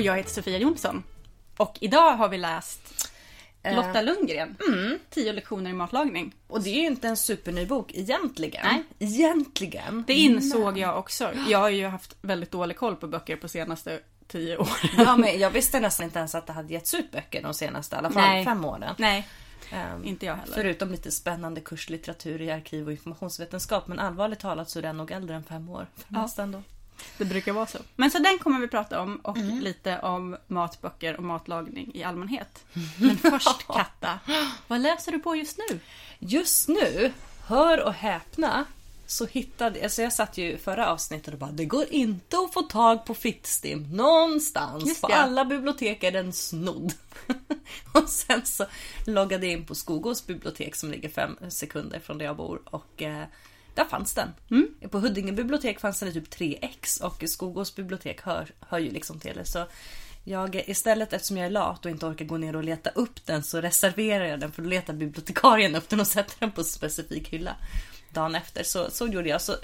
Och jag heter Sofia Jonsson. Och idag har vi läst Lotta Lundgren. Mm. Tio lektioner i matlagning. Och det är ju inte en superny bok egentligen. Nej. Egentligen. Det insåg jag också. Jag har ju haft väldigt dålig koll på böcker på senaste tio åren. Ja, men jag visste nästan inte ens att det hade getts ut böcker de senaste i alla fall Nej. fem åren. Nej, Ehm, inte jag heller. Förutom lite spännande kurslitteratur i arkiv och informationsvetenskap. Men allvarligt talat så är den nog äldre än fem år. För Ja. nästan då. Det brukar vara så. Men så den kommer vi prata om och Mm. lite om matböcker och matlagning i allmänhet. Men först Katta, vad läser du på just nu? Just nu, hör och häpna, så hittade alltså jag satt ju förra avsnittet och bara det går inte att få tag på Fittstim någonstans. Just på det. alla bibliotek är den snodd. och sen så loggade jag in på Skogås bibliotek som ligger fem sekunder från där jag bor och eh, där fanns den. På Huddinge bibliotek fanns den i typ 3x och Skogås bibliotek hör, hör ju liksom till det. Så jag istället eftersom jag är lat och inte orkar gå ner och leta upp den så reserverar jag den för att leta bibliotekarien upp den och sätter den på en specifik hylla dagen efter. Så, så gjorde jag. Så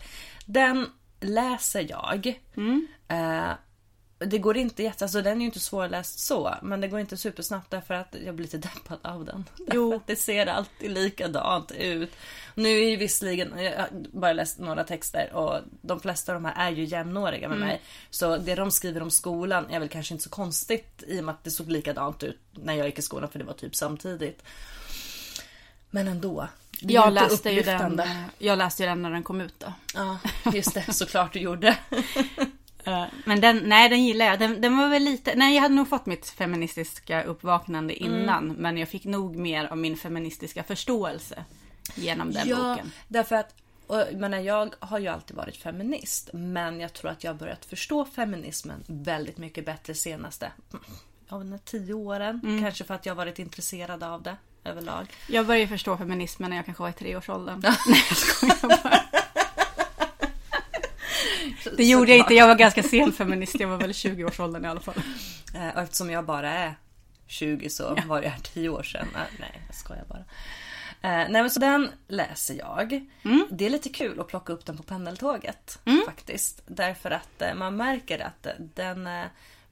den läser jag. Eh, det går inte jätte, alltså den är ju inte svårläst så, men det går inte supersnabbt därför att jag blir lite deppad av den. Jo. Det ser alltid likadant ut. Nu är ju visserligen, jag har bara läst några texter och de flesta av de här är ju jämnåriga med mig. Så det de skriver om skolan är väl kanske inte så konstigt i och med att det såg likadant ut när jag gick i skolan för det var typ samtidigt. Men ändå. Jag läste, ju den, jag läste ju den när den kom ut då. Ja, just det, såklart du gjorde. Eh, Men den, nej den gillar jag. Den, den var väl lite, nej jag hade nog fått mitt feministiska uppvaknande innan. Men jag fick nog mer av min feministiska förståelse genom den ja, boken. därför att och, jag, menar, jag har ju alltid varit feminist, men jag tror att jag har börjat förstå feminismen väldigt mycket bättre senaste ja, de här tio åren. Mm. Kanske för att jag har varit intresserad av det överlag. Jag började förstå feminismen när jag kanske var i treårsåldern. nej jag skojar bara. Det gjorde jag inte, jag var ganska sen feminist. Jag var väl i 20-årsåldern i alla fall. Eh, Och eftersom jag bara är 20 så var det här 10 år sedan. Eh, Nej, jag skojar bara. Eh, nej men så den läser jag. Det är lite kul att plocka upp den på pendeltåget faktiskt. Därför att man märker att den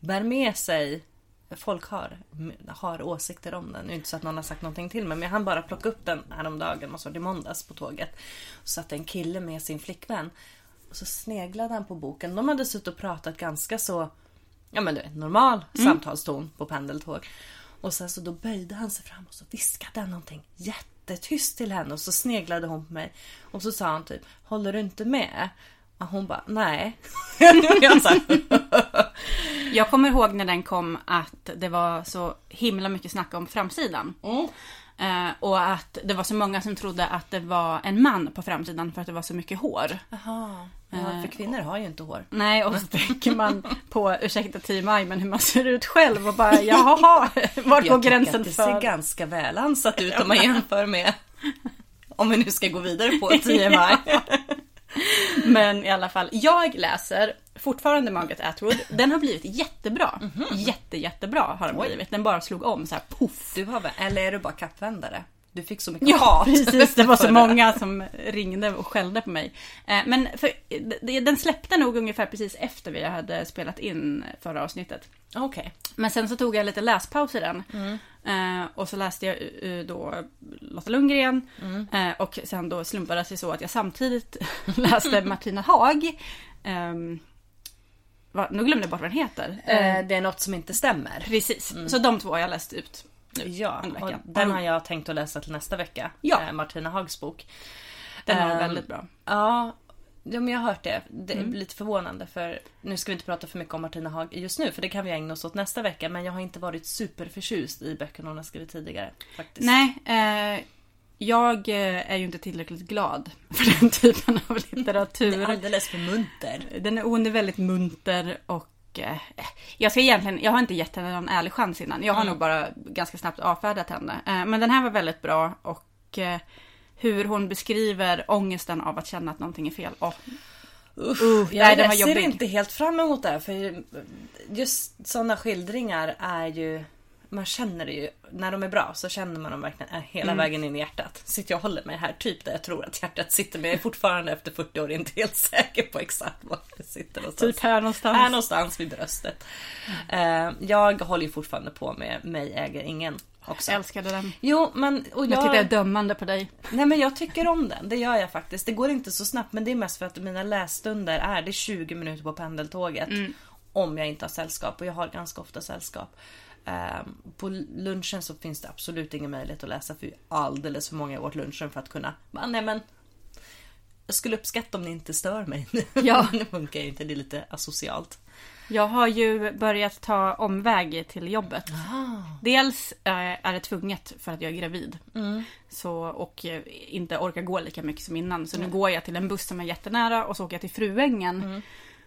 bär med sig Folk har, har åsikter om den. Det är inte så att någon har sagt någonting till mig men jag hann bara plocka upp den häromdagen, vara i måndags på tåget. Så satt en kille med sin flickvän. Och så sneglade han på boken. De hade suttit och pratat ganska så ja men du vet, normal samtalston på pendeltåg. Och sen så då böjde han sig fram och så viskade han någonting jättetyst till henne och så sneglade hon på mig. Och så sa han typ, håller du inte med? Och hon bara, nej. jag kommer ihåg när den kom att det var så himla mycket snack om framsidan. Eh, och att det var så många som trodde att det var en man på framsidan för att det var så mycket hår. Jaha. Ja, för kvinnor har ju inte hår. Nej, och så tänker man på, ursäkta Team I, men hur man ser ut själv och bara jaha, var går gränsen att det ser för? ganska välansat ut om man jämför med om vi nu ska gå vidare på TMI. Men i alla fall, jag läser fortfarande Margaret Atwood. Den har blivit jättebra. Mhm. Jätte, jättebra har den blivit. Den bara slog om så här poff. Du har väl, eller är du bara kappvändare? Du fick så mycket Ja, hat. precis. Det var så många som ringde och skällde på mig. Eh, Men för, den släppte nog ungefär precis efter vi hade spelat in förra avsnittet. Okej. Men sen så tog jag lite läspaus i den. Eh, och så läste jag då Lotta Lundgren. Eh, och sen då slumpade det sig så att jag samtidigt läste Martina Haag. Va, nu glömde jag bort vad den heter. Eh, Eh, det är något som inte stämmer. precis. Så de två har jag läst ut. Ja, under och den har jag tänkt att läsa till nästa vecka. Ja. Eh, Martina Hags bok. Den var Ehm, väldigt bra. Ja, ja men jag har hört det. Det är Mm. lite förvånande för nu ska vi inte prata för mycket om Martina Haag just nu för det kan vi ägna oss åt nästa vecka. Men jag har inte varit superförtjust i böckerna hon har skrivit tidigare. Faktiskt. Nej, eh, jag eh, är ju inte tillräckligt glad för den typen av Det är litteratur. alldeles för munter. Den är, hon är väldigt munter och eh, jag ska egentligen, jag har inte gett henne någon ärlig chans innan. Jag har Mm. nog bara ganska snabbt avfärdat henne. Eh, men den här var väldigt bra och eh, hur hon beskriver ångesten av att känna att någonting är fel. Uff, Uh, jag, nej, den ser inte helt fram emot det här för just sådana skildringar är ju man känner det ju, när de är bra så känner man dem verkligen äh, hela Mm. vägen in i hjärtat. Sitter jag och håller mig här, typ där jag tror att hjärtat sitter men jag är fortfarande efter 40 år inte helt säker på exakt var det sitter någonstans. typ här någonstans. Här någonstans vid bröstet. Eh, jag håller ju fortfarande på med Mig äger ingen också. Jag älskade den. Jo, men... Och Jag tittar jag dömande på dig. Nej men jag tycker om den, det gör jag faktiskt. Det går inte så snabbt men det är mest för att mina lässtunder är det är 20 minuter på pendeltåget. Om jag inte har sällskap och jag har ganska ofta sällskap. Ehm, på lunchen så finns det absolut ingen möjlighet att läsa för alldeles för många i vårt lunchrum för att kunna... "Va, Nej men... Jag skulle uppskatta om ni inte stör mig. Ja. det funkar ju inte, det är lite asocialt. Jag har ju börjat ta omväg till jobbet. Dels eh, är det tvunget för att jag är gravid. Så, och eh, inte orkar gå lika mycket som innan. Så nu går jag till en buss som är jättenära och så åker jag till Fruängen.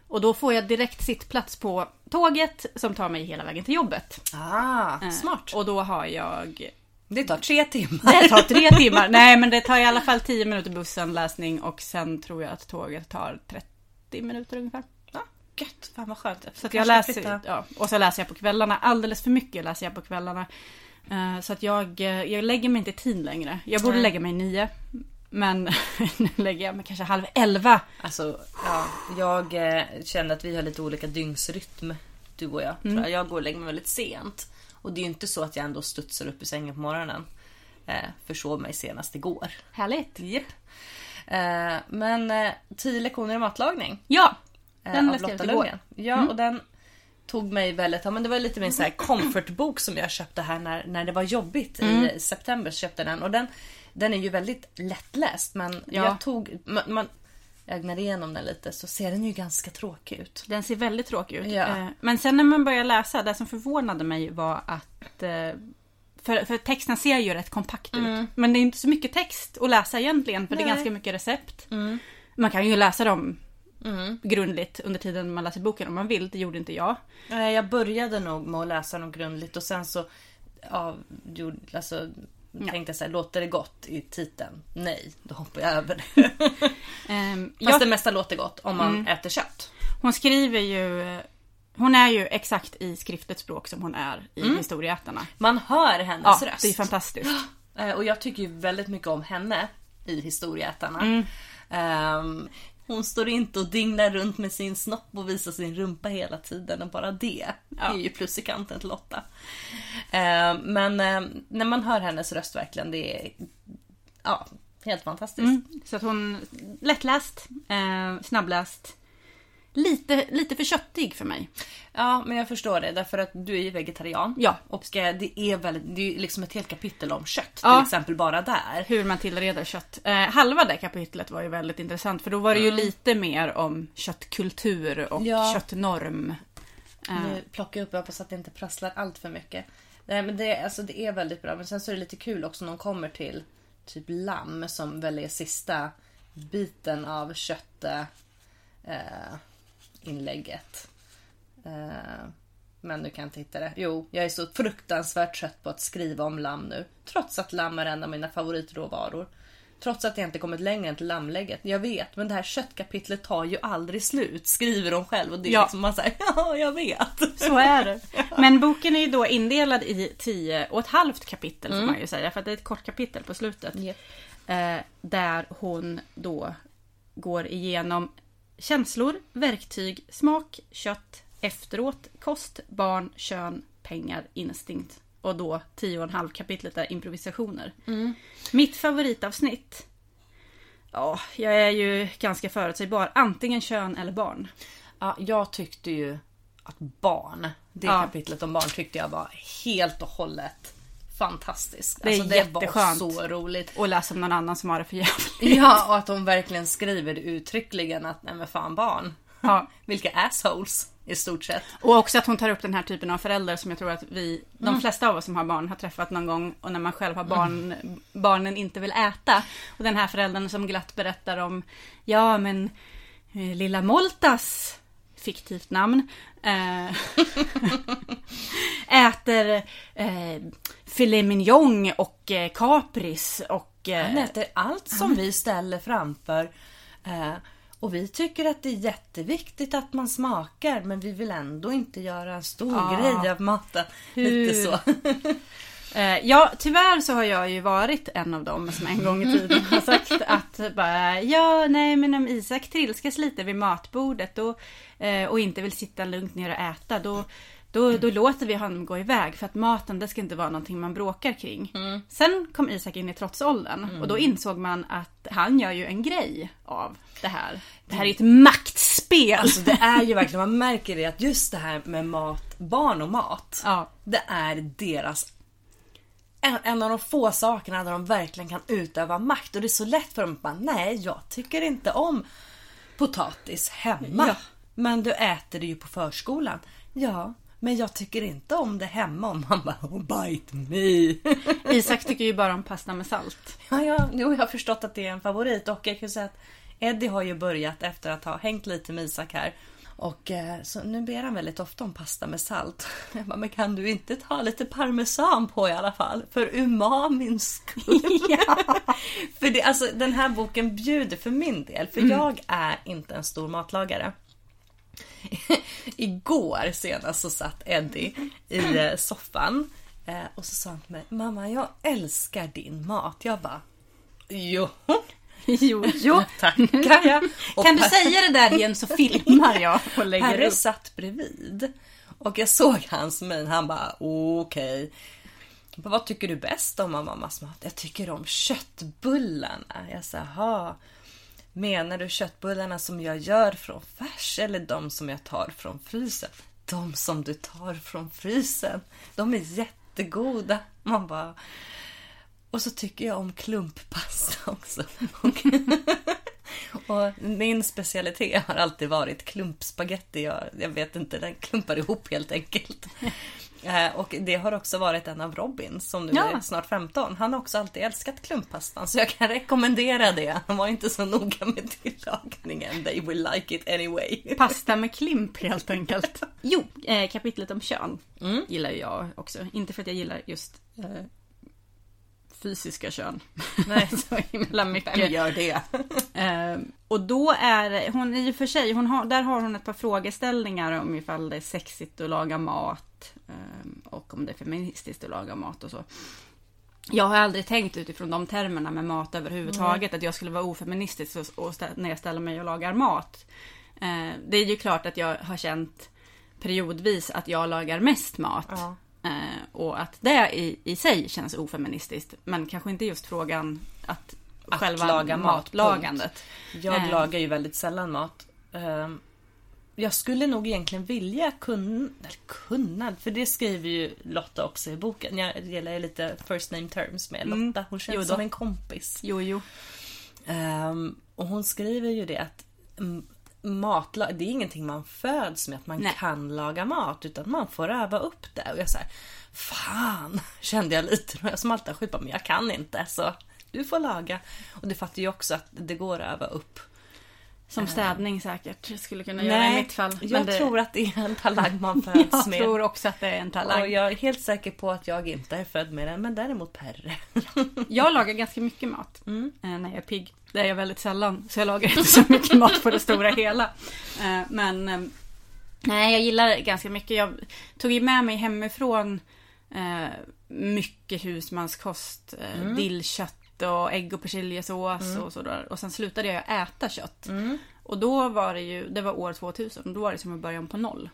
Och då får jag direkt sittplats på tåget som tar mig hela vägen till jobbet. Ah, Eh, smart. Och då har jag... Det tar tre timmar. Det tar tre timmar. Nej men det tar i alla fall tio minuter bussen, läsning och sen tror jag att tåget tar 30 minuter ungefär. Ja, gött, fan vad skönt. Så jag läser, ja, och så läser jag på kvällarna. Alldeles för mycket läser jag på kvällarna. Eh, Så att jag, eh, jag lägger mig inte i tid längre. Jag borde lägga mig nio. Men nu lägger jag mig kanske halv elva. Alltså, ja, jag eh, känner att vi har lite olika dygnsrytm, du och jag. Tror jag. jag går och lägger mig väldigt sent. Och det är ju inte så att jag ändå studsar upp i sängen på morgonen. Eh, försov mig senast igår. Härligt. Japp. Eh, men eh, 10 lektioner i matlagning. Ja, eh, den av läste jag igår. Ja, och den tog mig väldigt, ja men det var lite min så här comfortbok som jag köpte här när, när det var jobbigt Mm. i september så köpte den och den, den är ju väldigt lättläst men Ja. jag tog, man, man, jag ögnade igenom den lite så ser den ju ganska tråkig ut. Den ser väldigt tråkig ut. Ja. Eh, Men sen när man börjar läsa, det som förvånade mig var att eh, för, för texten ser ju rätt kompakt ut. Men det är inte så mycket text att läsa egentligen. För det är Nej. ganska mycket recept. Man kan ju läsa dem grundligt under tiden man läser boken om man vill. Det gjorde inte jag. Jag började nog med att läsa dem grundligt och sen så ja, gjorde, alltså, tänkte jag så här, låter det gott i titeln? Nej, då hoppar jag över det. Ehm, Fast jag- det mesta låter gott om man äter kött. Hon skriver ju... Hon är ju exakt i skriftligt språk som hon är i Historieätarna. Man hör hennes Ja, röst. det är fantastiskt. Eh, Och jag tycker ju väldigt mycket om henne i Historieätarna. Ehm, hon står inte och dinglar runt med sin snopp och visar sin rumpa hela tiden och bara det Ja. är ju plus i kanten till Lotta. Ehm, men eh, när man hör hennes röst verkligen, det är ja, helt fantastiskt. Mm. Så att hon... Lättläst, eh, snabbläst, lite, lite för köttig för mig. Ja, men jag förstår det. Därför att du är ju vegetarian. Ja. Och ska, det är väldigt, det är liksom ett helt kapitel om kött. Ja. Till exempel bara där. Hur man tillreder kött. Eh, halva det kapitlet var ju väldigt intressant för då var det ju lite mer om köttkultur och Ja. köttnorm. Eh, Nu plockar jag upp, jag hoppas att det inte prasslar allt för mycket. Nej men det, alltså, det är väldigt bra. Men sen så är det lite kul också när de kommer till typ lamm som väl är sista biten av kött eh, inlägget. Eh, men du kan inte hitta det. Jo, jag är så fruktansvärt trött på att skriva om lamm nu. Trots att lamm är en av mina favoritråvaror. Trots att jag inte kommit längre än till lammlägget. Jag vet, men det här köttkapitlet tar ju aldrig slut. Skriver de själv och det är Ja. liksom man säger ja, jag vet. Så är det. Men boken är ju då indelad i tio och ett halvt kapitel får man ju säga. För att det är ett kort kapitel på slutet. Japp. Eh, där hon då går igenom känslor, verktyg, smak, kött, efteråt, kost, barn, kön, pengar, instinkt. Och då tio och en halv kapitlet är improvisationer. Mitt favoritavsnitt? Ja, jag är ju ganska förutsägbar. Antingen kön eller barn. Ja, jag tyckte ju att barn, det Ja. kapitlet om barn tyckte jag var helt och hållet fantastiskt. Det är alltså, det jätteskönt. var så roligt. Och läsa om någon annan som har det för jävligt. Ja, och att de verkligen skriver det uttryckligen att nej men fan barn. Ja. Vilka assholes i stort sett. Och också att hon tar upp den här typen av förälder som jag tror att vi, de flesta av oss som har barn har träffat någon gång och när man själv har barn, barnen inte vill äta. Och den här föräldern som glatt berättar om, ja men eh, lilla Moltas, fiktivt namn, eh, äter eh, filet mignon och eh, capris och... Eh, Han äter allt som vi ställer framför. Eh, och vi tycker att det är jätteviktigt att man smakar men vi vill ändå inte göra en stor Ja. grej av maten. Lite Hur- så. Eh, ja, tyvärr så har jag ju varit en av dem som en gång i tiden har sagt att bara, ja, nej, men om Isak trilskas lite vid matbordet då, eh, och inte vill sitta lugnt ner och äta, då, då, då låter vi honom gå iväg för att maten det ska inte vara någonting man bråkar kring. Sen kom Isak in i trotsåldern och då insåg man att han gör ju en grej av det här. Det här är ett maktspel. Alltså det är ju verkligen, man märker det att just det här med mat, barn och mat. Ja. Det är deras en, en av de få sakerna där de verkligen kan utöva makt. Och det är så lätt för dem att bara, nej jag tycker inte om potatis hemma. Ja. Men du äter det ju på förskolan. Ja, men jag tycker inte om det hemma. Och bara, oh, bite me. Isak tycker ju bara om pasta med salt. Ja, ja, jo, jag har förstått att det är en favorit och jag kan säga att Eddie har ju börjat efter att ha hängt lite med Isak här. Och eh, så nu ber han väldigt ofta om pasta med salt. Jag bara, men kan du inte ta lite parmesan på i alla fall? För umamins skull. för det, alltså, den här boken bjuder för min del, för jag är inte en stor matlagare. Igår senast så satt Eddie i eh, soffan eh, och så sa han till mig Mamma jag älskar din mat. Jag bara Jo, Jo, jo. tackar jag. Och Kan du säga det där igen så filmar jag och lägger Perre upp. satt bredvid och jag såg hans min. Han bara okej. Bara, Vad tycker du bäst om mammas mat? Jag tycker om köttbullarna. Jag sa "Jaha. Menar du köttbullarna som jag gör från färs eller de som jag tar från frysen? De som du tar från frysen. De är jättegoda. Man bara... Och så tycker jag om klumppasta också. Och, och min specialitet har alltid varit klumpspagetti. Jag, jag vet inte, den klumpar ihop helt enkelt. Eh, Och det har också varit en av Robins som nu Ja. är snart 15. Han har också alltid älskat klumppastan så jag kan rekommendera det. Han var inte så noga med tillagningen. They will like it anyway. Pasta med klimp helt enkelt. Jo, eh, kapitlet om kön gillar ju jag också. Inte för att jag gillar just eh, fysiska kön. Nej. så himla mycket. Vem gör det? Eh, och då är hon i och för sig, hon har, där har hon ett par frågeställningar om ifall det är sexigt att laga mat. eh, och om det är feministiskt att laga mat och så. Jag har aldrig tänkt utifrån de termerna med mat överhuvudtaget. Att jag skulle vara ofeministisk och, och stä, när jag ställer mig och lagar mat. Eh, det är ju klart att jag har känt periodvis att jag lagar mest mat. Ja. Eh, och att det i, i sig känns ofeministiskt. Men kanske inte just frågan att, Att själva laga mat, matlagandet. Jag Eh. lagar ju väldigt sällan mat. Ehm, jag skulle nog egentligen vilja kunna, kunna, för det skriver ju Lotta också i boken. Jag delar ju lite first name terms med Mm. Lotta. Hon känns Jo som en kompis. Jo, jo. Ehm, och hon skriver ju det att mm, matla- det är ingenting man föds med att man Nej. kan laga mat utan man får öva upp det. Och jag säger fan kände jag lite. Och jag alltid har skit men jag kan inte så du får laga. Och det fattar ju också att det går att öva upp. Som städning säkert skulle kunna göra i mitt fall. jag Men det- tror att det är en talang man föds Jag med. tror också att det är en talang. Och jag är helt säker på att jag inte är född med den, men däremot Perre. Jag lagar ganska mycket mat Mm. eh, när jag är pigg. Det är jag väldigt sällan, så jag lagar inte så mycket mat på det stora hela. Eh, men eh, nej, jag gillar ganska mycket. Jag tog ju med mig hemifrån eh, mycket husmanskost. Eh, Mm. Dillkött och ägg och persiljesås och sådär. Och sen slutade jag äta kött. Mm. Och då var det ju, det var år 2000, och då var det som att börja om på noll.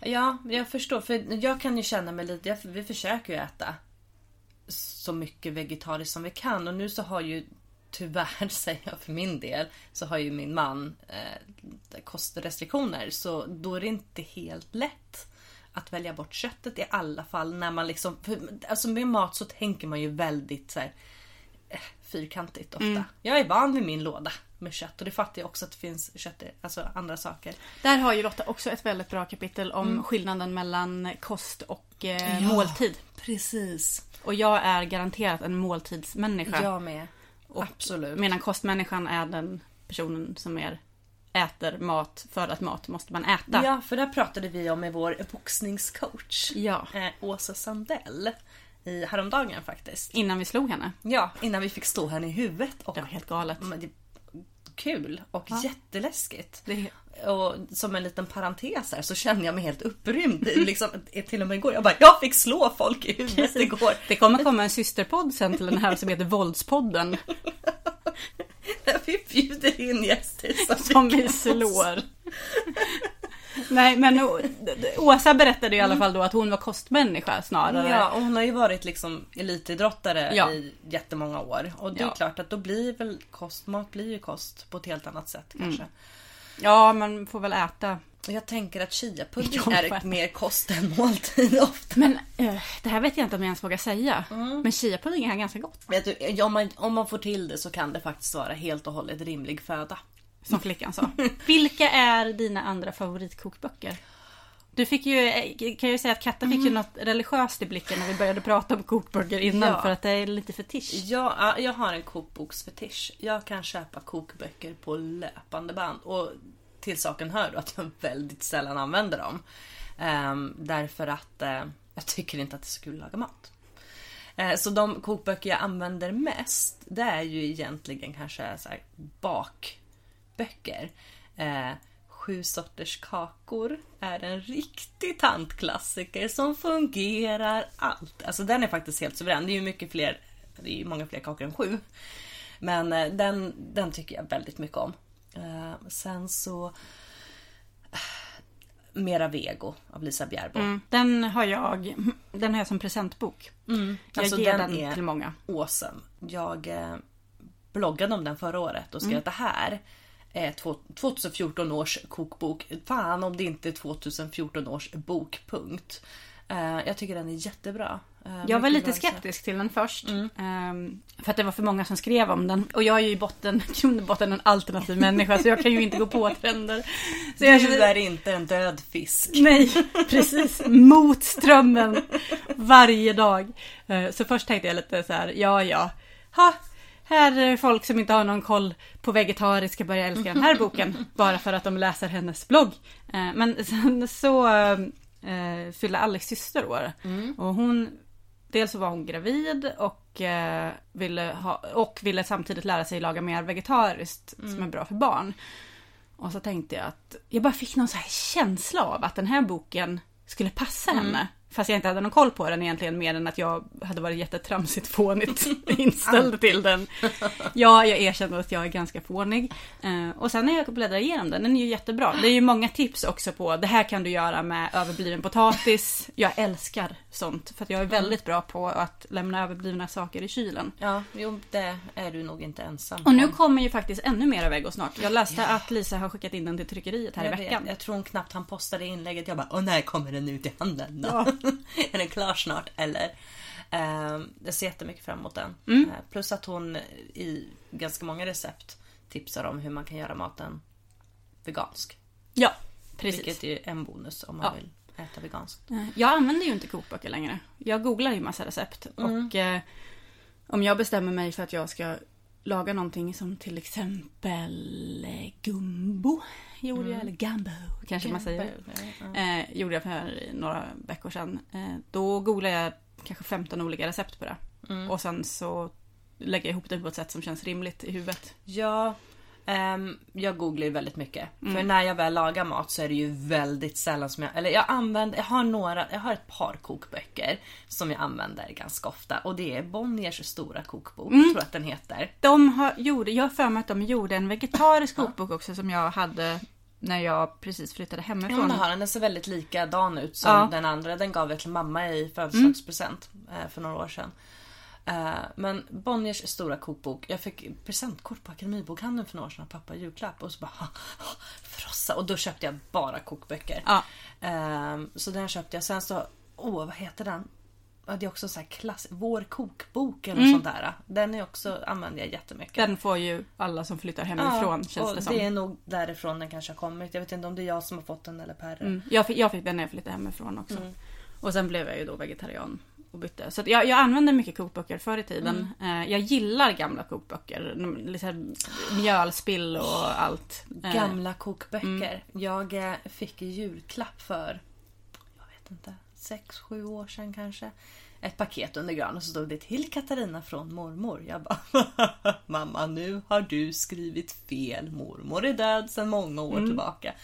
Ja, jag förstår. För jag kan ju känna mig lite... jag- Vi försöker ju äta så mycket vegetariskt som vi kan. Och nu så har ju tyvärr, säger jag för min del, så har ju min man eh, kostrestriktioner. Så då är det inte helt lätt att välja bort köttet i alla fall. När man liksom... För, alltså med mat så tänker man ju väldigt så här, fyrkantigt ofta. Jag är van vid min låda med kött och det fattar jag också att det finns kött, alltså andra saker. Där har ju Lotta också ett väldigt bra kapitel om Mm. skillnaden mellan kost och eh, måltid. Precis. Och jag är garanterat en måltidsmänniska. Jag med. och Absolut. Medan kostmänniskan är den personen som mer äter mat för att mat måste man äta. Ja, för där pratade vi om med vår boxningscoach Ja. eh, Åsa Sandell i häromdagen faktiskt. Innan vi slog henne. Ja, innan vi fick stå henne i huvudet. Och, Det var helt galet. Det, kul och jätteläskigt. Det, Och som en liten parentes här så känner jag mig helt upprymd. Liksom, till och med igår, jag bara jag fick slå folk i huvudet igår. det kommer komma en systerpodd sen till den här som heter Våldspodden. Vi bjuder in gäster som, Som vi slår. Nej men Åsa berättade i alla fall då att hon var kostmänniska snarare. Ja, och hon har ju varit liksom elitidrottare Ja. i jättemånga år. Och det är Ja. klart att då blir väl kost, mat blir ju kost på ett helt annat sätt kanske. Ja, man får väl äta. Och jag tänker att chiapudding är mer kost än måltid ofta. Men eh, det här vet jag inte om jag ens vågar säga. Men chiapudding är ganska gott. Vet du, om man, om man får till det så kan det faktiskt vara helt och hållet rimlig föda. Som flickan sa. Vilka är dina andra favoritkokböcker? Du fick ju, kan ju säga att Katta fick ju något religiöst i blicken när vi började prata om kokböcker innan Ja. för att det är lite fetisch. Ja, jag har en kokboksfetisch. Jag kan köpa kokböcker på löpande band. Och till saken hör då att jag väldigt sällan använder dem. Ehm, därför att eh, jag tycker inte att det är så kul att laga mat. Eh, så de kokböcker jag använder mest, det är ju egentligen kanske så här bakböcker. Eh, Sju sorters kakor är en riktig tantklassiker som fungerar allt. Alltså den är faktiskt helt suverän. Det är ju mycket fler, det är ju många fler kakor än sju. Men eh, den, den tycker jag väldigt mycket om. Eh, sen så... eh, Mera Vego av Lisa Bjärbo. Mm, den har jag Den har jag som presentbok. Jag Alltså, ger den den, till många. awesome. Jag eh, bloggade om den förra året och skrev Mm. att det här är två- 2014 års kokbok. Fan om det inte är 2014 års bokpunkt. Eh, jag tycker den är jättebra. Eh, Jag var lite bra skeptisk till den först. Mm. ehm, för att det var för många som skrev om den. Och jag är ju i botten, botten en alternativ människa. Så jag kan ju inte gå på trender. Så jag Du är inte en död fisk. Nej, precis. Mot strömmen. Varje dag. Eh, Så först tänkte jag lite så här, ja ja. Ha, här är folk som inte har någon koll på vegetariska börjar älska den här boken. Bara för att de läser hennes blogg. Eh, Men sen så eh, fyllde Alex syster år. Och hon, dels så var hon gravid och, eh, ville ha, och ville samtidigt lära sig laga mer vegetariskt som är bra för barn. Och så tänkte jag att jag bara fick någon så här känsla av att den här boken skulle passa henne. Fast jag inte hade någon koll på den egentligen mer än att jag hade varit jättetramsigt fånigt inställd till den. Ja, jag erkänner att jag är ganska fånig. Eh, och sen när jag bläddrar igenom den, den är ju jättebra. Det är ju många tips också på, det här kan du göra med överbliven potatis. Jag älskar sånt, för att jag är väldigt bra på att lämna överblivna saker i kylen. Ja, jo det är du nog inte ensam Och nu om. kommer ju faktiskt ännu mer av Veggo snart. Jag läste att Lisa har skickat in den till tryckeriet här i jag, veckan. vet, jag tror hon knappt han postade inlägget. Jag bara, åh när kommer den ut i handeln då? är den klar snart eller? Eh, jag ser jättemycket fram emot den. Mm. Eh, plus att hon i ganska många recept tipsar om hur man kan göra maten vegansk. Ja, precis. Vilket är en bonus om man Ja. vill äta veganskt. Eh, Jag använder ju inte kokböcker längre. Jag googlar ju massa recept. Och eh, om jag bestämmer mig för att jag ska laga någonting som till exempel eh, gumbo. Gjorde jag, eller gambo kanske man säger. Eh, gjorde jag för några veckor sedan. Eh, då googlar jag kanske 15 olika recept på det. Och sen så lägger jag ihop det på ett sätt som känns rimligt i huvudet. Ja, ehm, jag googlar ju väldigt mycket. Mm. För när jag väl lagar mat så är det ju väldigt sällan som jag... Eller jag använder... Jag har några... Jag har ett par kokböcker som jag använder ganska ofta. Och det är Bonniers stora kokbok, Mm. tror jag att den heter. De har, gjorde, jag har för mig att de gjorde en vegetarisk kokbok också som jag hade när jag precis flyttade Ja, hemifrån. hon har den. Den ser väldigt likadan ut som Ja. den andra. Den gav jag till mamma i födelsedagspresent eh, för några år sedan. Eh, Men Bonniers stora kokbok. Jag fick presentkort på Akademibokhandeln för några år sedan av pappa i julklapp. Och så bara ha, ha, frossa. Och då köpte jag bara kokböcker. Ja. Eh, Så den köpte jag. Sen så, åh vad heter den? Ja, Det är också så här klass, Vår kokbok eller något sånt där. Den är också, använder jag jättemycket. Den får ju alla som flyttar hemifrån känns och det som. det är nog därifrån den kanske har kommit. Jag vet inte om det är jag som har fått den eller Perre. Mm. Jag, fick, jag fick den när jag flyttade hemifrån också. Mm. Och sen blev jag ju då vegetarian och bytte. Så jag, jag använde mycket kokböcker förr i tiden. Mm. Eh, jag gillar gamla kokböcker. Här mjölspill och allt. Eh, Gamla kokböcker. Jag eh, fick julklapp för, jag vet inte, sex sju år sedan kanske. Ett paket under granen och så stod det till Katarina från mormor. Jag bara Mamma nu har du skrivit fel. Mormor är död sedan många år tillbaka.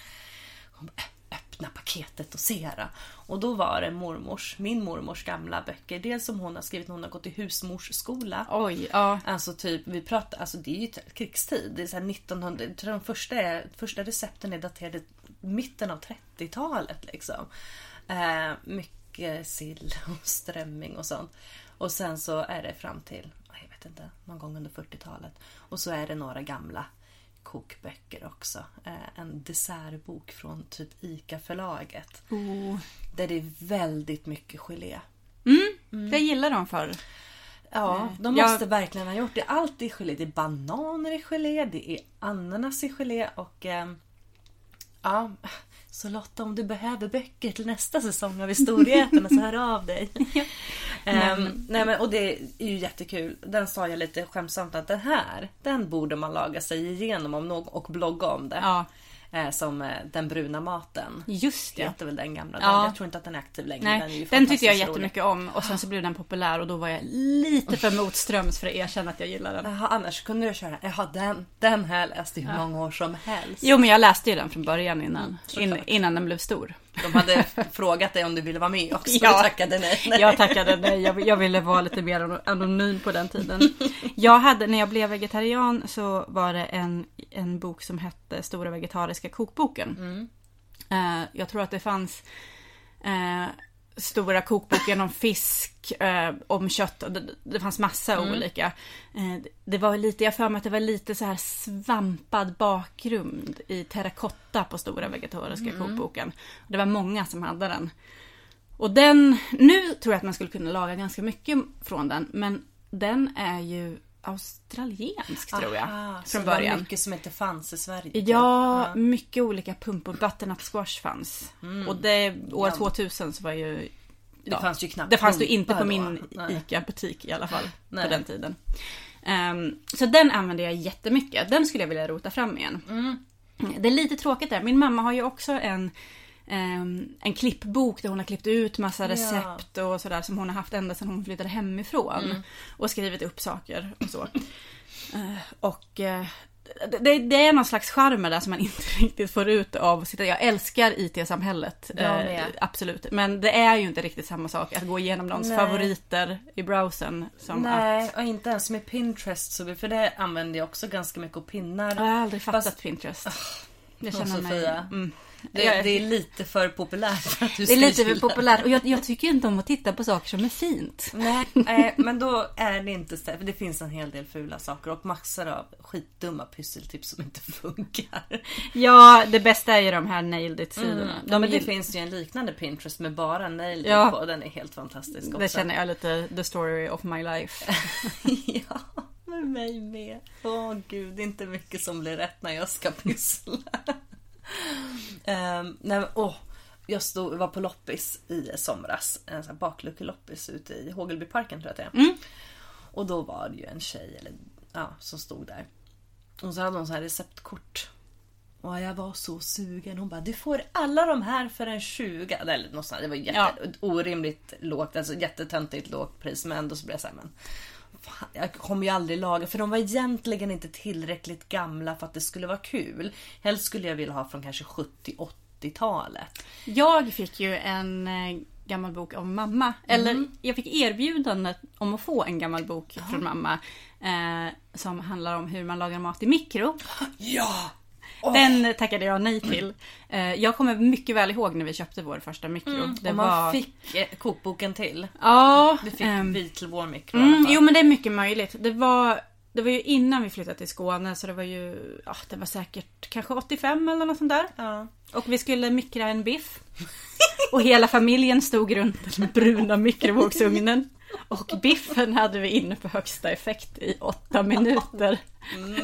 Hon bara, "Ä- öppna paketet och se då. Och då var det mormors, min mormors gamla böcker. Dels som hon har skrivit när hon har gått i husmorsskola. Oj, ja. Alltså typ, vi pratar, alltså det är ju krigstid. Det är så här 1900, jag tror de första, är, första recepten är daterade mitten av 30-talet liksom. Eh, mycket sill och strömming och sånt. Och sen så är det fram till, jag vet inte, någon gång under 40-talet. Och så är det några gamla kokböcker också. Eh, en dessertbok från typ ICA-förlaget. Oh. Där det är väldigt mycket gelé. Jag gillar dem förr. Ja, de Jag- måste verkligen ha gjort det. Allt i gelé. Det är bananer i gelé, det är ananas i gelé och... ehm, ja, så Lotta om du behöver böcker till nästa säsong av Historieätarna så hör av dig. Ehm, nej men, och det är ju jättekul. Den sa jag lite skämtsamt att den här, den borde man laga sig igenom om någon, och blogga om det. Ja. Eh, som eh, Den bruna maten. Just Det det. väl den gamla. Ja. Jag tror inte att den är aktiv längre. Nej, den, är den tyckte jag fantastiskt rolig. jättemycket om och sen så blev den populär och då var jag lite för motströms för att erkänna att jag gillar den. Jaha, annars kunde du köra, jaha den, den här läste jag hur många år som helst. Jo men jag läste ju den från början innan, såklart. in, innan den blev stor. De hade frågat dig om du ville vara med också, Ja. du tackade nej. nej. Jag tackade nej, jag, jag ville vara lite mer anonym på den tiden. Jag hade, när jag blev vegetarian så var det en, en bok som hette Stora vegetariska kokboken. Eh, jag tror att det fanns eh, stora kokboken om fisk, eh, om kött och det, det fanns massa olika. Eh, det var lite, jag för mig att det var lite så här svampad bakgrund i terrakotta på stora vegetariska kokboken. Det var många som hade den. Och den, nu tror jag att man skulle kunna laga ganska mycket från den, men den är ju australiensk tror jag. Aha, så från det var början. mycket som inte fanns i Sverige. typ. Ja, mycket olika pumpor. Butternut squash fanns. Mm. Och det, år 2000 så var ju... Det fanns ju knappt Det fanns ju inte på min. ICA-butik i alla fall. Nej. På den tiden. Ehm, så den använde jag jättemycket. Den skulle jag vilja rota fram igen. Mm. Det är lite tråkigt där. Min mamma har ju också en en klippbok där hon har klippt ut massa recept och sådär som hon har haft ända sedan hon flyttade hemifrån. Mm. Och skrivit upp saker och så. Eh, och eh, det, det är någon slags charm där som man inte riktigt får ut av sitt... Jag älskar IT-samhället. Jag eh, absolut. Men det är ju inte riktigt samma sak att gå igenom någons Nej. favoriter i browsern. Som Nej, att... och inte ens med Pinterest. För det använder jag också ganska mycket och pinnar. Jag har aldrig fattat Fast- Pinterest. Jag Och känner mig... Mm. Det, det är lite för populärt för att du Det är lite för populärt och jag, jag tycker inte om att titta på saker som är fint. Nej, eh, men då är det inte så. Det finns en hel del fula saker och massor av skitdumma pysseltips som inte funkar. Ja, det bästa är ju de här nailed it-sidorna. Mm. De men det gill- finns ju en liknande Pinterest med bara nail Ja. på. Den är helt fantastisk också. Det känner jag lite the story of my life. ja, med mig med. Åh gud, det är inte mycket som blir rätt när jag ska pyssla. Um, nej, men, åh, jag stod, var på loppis i somras. En sån bakluckeloppis ute i Hågelbyparken tror jag att det är. Och då var det ju en tjej eller, ja, som stod där. Och så hade hon så här receptkort. Och jag var så sugen. Hon bara, du får alla de här för en 20. Eller något sånt. Det var jätte, Ja. orimligt lågt, alltså jättetöntigt lågt pris. Men ändå så blev jag såhär, men fan, jag kommer ju aldrig laga. För de var egentligen inte tillräckligt gamla för att det skulle vara kul. Helst skulle jag vilja ha från kanske 70-80-talet. Jag fick ju en eh, gammal bok av mamma. Eller jag fick erbjudandet om att få en gammal bok från mamma. Eh, som handlar om hur man lagar mat i mikro. Ja! Den tackade jag nej till. Eh, jag kommer mycket väl ihåg när vi köpte vår första mikro. Det och man var... fick eh, kokboken till. Ja, Du fick ehm, vi till vår mikro Mm, jo men det är mycket möjligt. Det var, det var ju innan vi flyttade till Skåne så det var ju, ja det var säkert kanske 85 eller något sånt där. Ja. Och vi skulle mikra en biff. Och hela familjen stod runt den bruna mikrovågsugnen. Och biffen hade vi inne på högsta effekt i åtta minuter.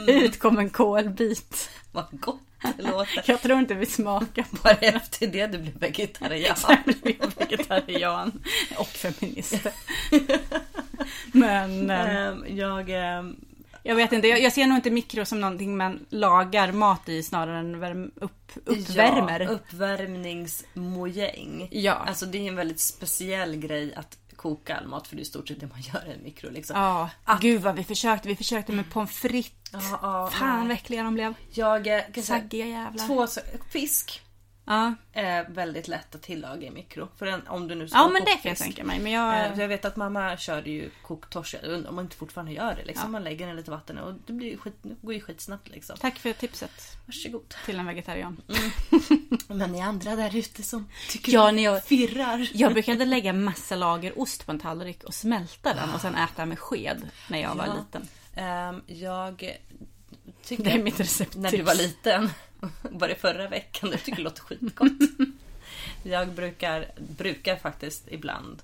Ut kom en kolbit. Vad gott det låter. Jag tror inte vi smakade på Bara efter det du blev vegetarian. Sen blev jag vegetarian och feminist. Men eh, Ehm, jag... ehm, jag vet inte, jag, jag ser nog inte mikro som någonting man lagar mat i snarare än värm, upp, uppvärmer. Ja, uppvärmningsmojäng. Ja. Alltså det är en väldigt speciell grej att koka all mat för det är i stort sett det man gör i en mikro liksom. Ja, gud vad vi försökte. Vi försökte med pommes frites. Ja, ja, Fan vad äckliga de blev. Jag eh, Saggiga jävlar. två fisk Ja, är väldigt lätt att tillaga i mikro. För den, om du nu ska ja men det kan jag tänka mig. Men Eh, jag... Jag vet att mamma körde ju koktorsk. Jag undrar om man inte fortfarande gör det. Liksom. Man lägger den i lite vatten och det blir skit, går ju skitsnabbt liksom. Tack för tipset Varsågod. till en vegetarian. Men ni andra där ute som tycker Ja, när jag, firrar. jag brukade lägga massa lager ost på en tallrik och smälta den och sen äta med sked när jag var Ja. liten. Ehm, jag tycker... Det är mitt recepttips. När du var liten. Var det förra veckan? Jag tycker det låter skitgott. jag brukar, brukar faktiskt ibland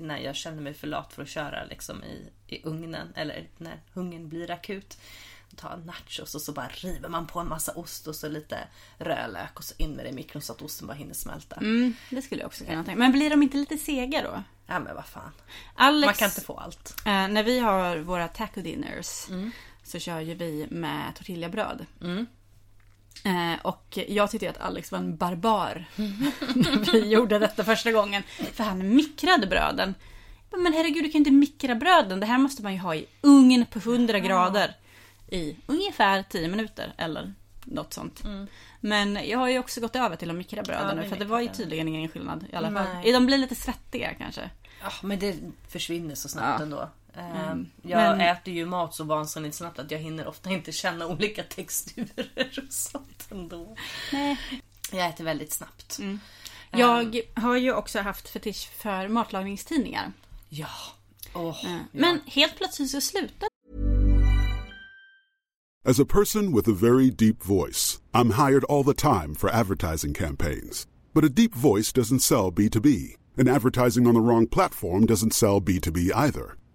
när jag känner mig för lat för att köra liksom i, i ugnen eller när hungern blir akut. Ta nachos och så bara river man på en massa ost och så lite rödlök och så in med det i mikron så att osten bara hinner smälta. Mm, det skulle jag också kunna tänka Men blir de inte lite sega då? Ja men vad fan. Alex, Man kan inte få allt. eh, när vi har våra taco dinners så kör ju vi med tortillabröd. Eh, och jag tyckte att Alex var en barbar när vi gjorde detta första gången. För han mikrade bröden. Bara, Men herregud, du kan inte mikra bröden. Det här måste man ju ha i ugn på 100 grader i ungefär 10 minuter eller något sånt. Men jag har ju också gått över till att mikra bröden Ja, nu för det var ju tydligen ingen skillnad i alla fall. Nej. De blir lite svettiga kanske. Ja, men det försvinner så snabbt Ja. ändå. Ehm, Mm. Jag Men- äter ju mat så vansinnigt snabbt att jag hinner ofta inte känna olika texturer och sånt ändå. Nej. Jag äter väldigt snabbt. Mm. Jag har ju också haft fetisch för matlagningstidningar. Ja. Åh, Eh, ja. Men helt plötsligt så slutade As a person with a very deep voice, I'm hired all the time for advertising campaigns. But a deep voice doesn't sell B2B, and advertising on the wrong platform doesn't sell B2B either.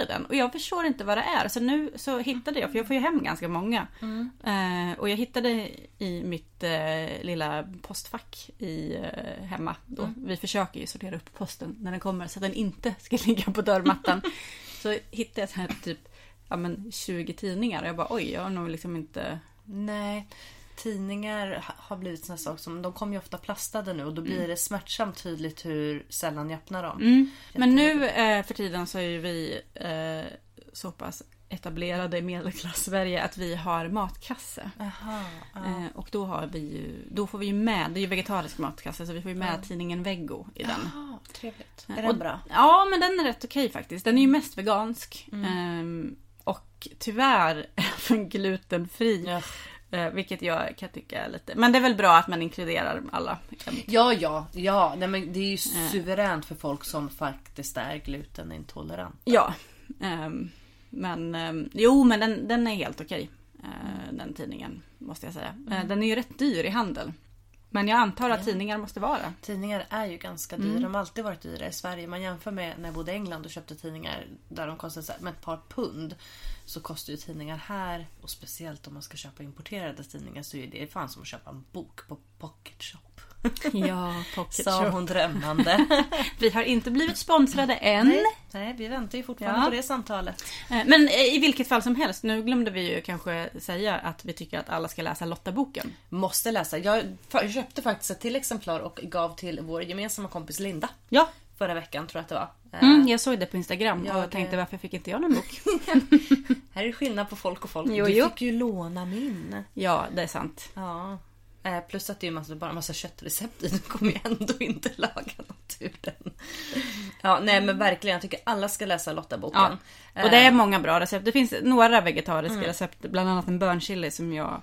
den. Och jag förstår inte vad det är. Så nu så hittade jag, för jag får ju hem ganska många. Eh, och jag hittade i mitt eh, lilla postfack i, eh, hemma. Då. Vi försöker ju sortera upp posten när den kommer så att den inte ska ligga på dörrmattan. så hittade jag så här typ ja, men 20 tidningar. Och jag bara oj, jag har nog liksom inte... Nej, tidningar ha- har blivit såna saker som, de kommer ju ofta plastade nu och då blir det smärtsamt tydligt hur sällan jag öppnar dem. Men nu eh, för tiden så är ju vi eh, så pass etablerade i medelklass-Sverige att vi har matkasse. Aha, Eh, och då, har vi ju, då får vi ju med, det är ju vegetarisk matkasse, så vi får ju med tidningen Veggo i den. ah, trevligt. Eh, Är och- den bra? Ja, men den är rätt okej faktiskt. Den är ju mest vegansk. Ehm, och tyvärr även glutenfri. Ja. Eh, vilket jag kan tycka är lite... Men det är väl bra att man inkluderar alla. Ja, ja, ja. Nej, men det är ju suveränt för folk som faktiskt är glutenintolerant. Ja. ehm, men ehm, jo, men den, den är helt okej. eh, den tidningen, måste jag säga. Eh, den är ju rätt dyr i handel. Men jag antar att tidningar måste vara. Tidningar är ju ganska dyra. De har alltid varit dyra i Sverige. Man jämför med när jag bodde i England och köpte tidningar där de kostade med ett par pund. Så kostar ju tidningar här, och speciellt om man ska köpa importerade tidningar, så är det fan som att köpa en bok på Pocket Shop. Ja, pocket Sa hon drömmande. Vi har inte blivit sponsrade än. Nej, vi väntar ju fortfarande Ja. på det samtalet. Eh, Men eh, i vilket fall som helst, nu glömde vi ju kanske säga att vi tycker att alla ska läsa Lotta-boken. Måste läsa. Jag köpte faktiskt ett till exemplar och gav till vår gemensamma kompis Linda. Ja, Förra veckan tror jag att det var. Eh, mm, jag såg det på Instagram Ja, och tänkte varför fick inte jag någon bok? Här är skillnad på folk och folk. Jo, du jo. fick ju låna min. ja, det är sant. Ja. Eh, Plus att det är massa, bara massa köttrecept i. Du kommer ju ändå inte laga något ur den. Ja, nej men verkligen. Jag tycker alla ska läsa Lotta-boken. Ja. Och det är Eh, många bra recept. Det finns några vegetariska recept, bland annat en bönchili som jag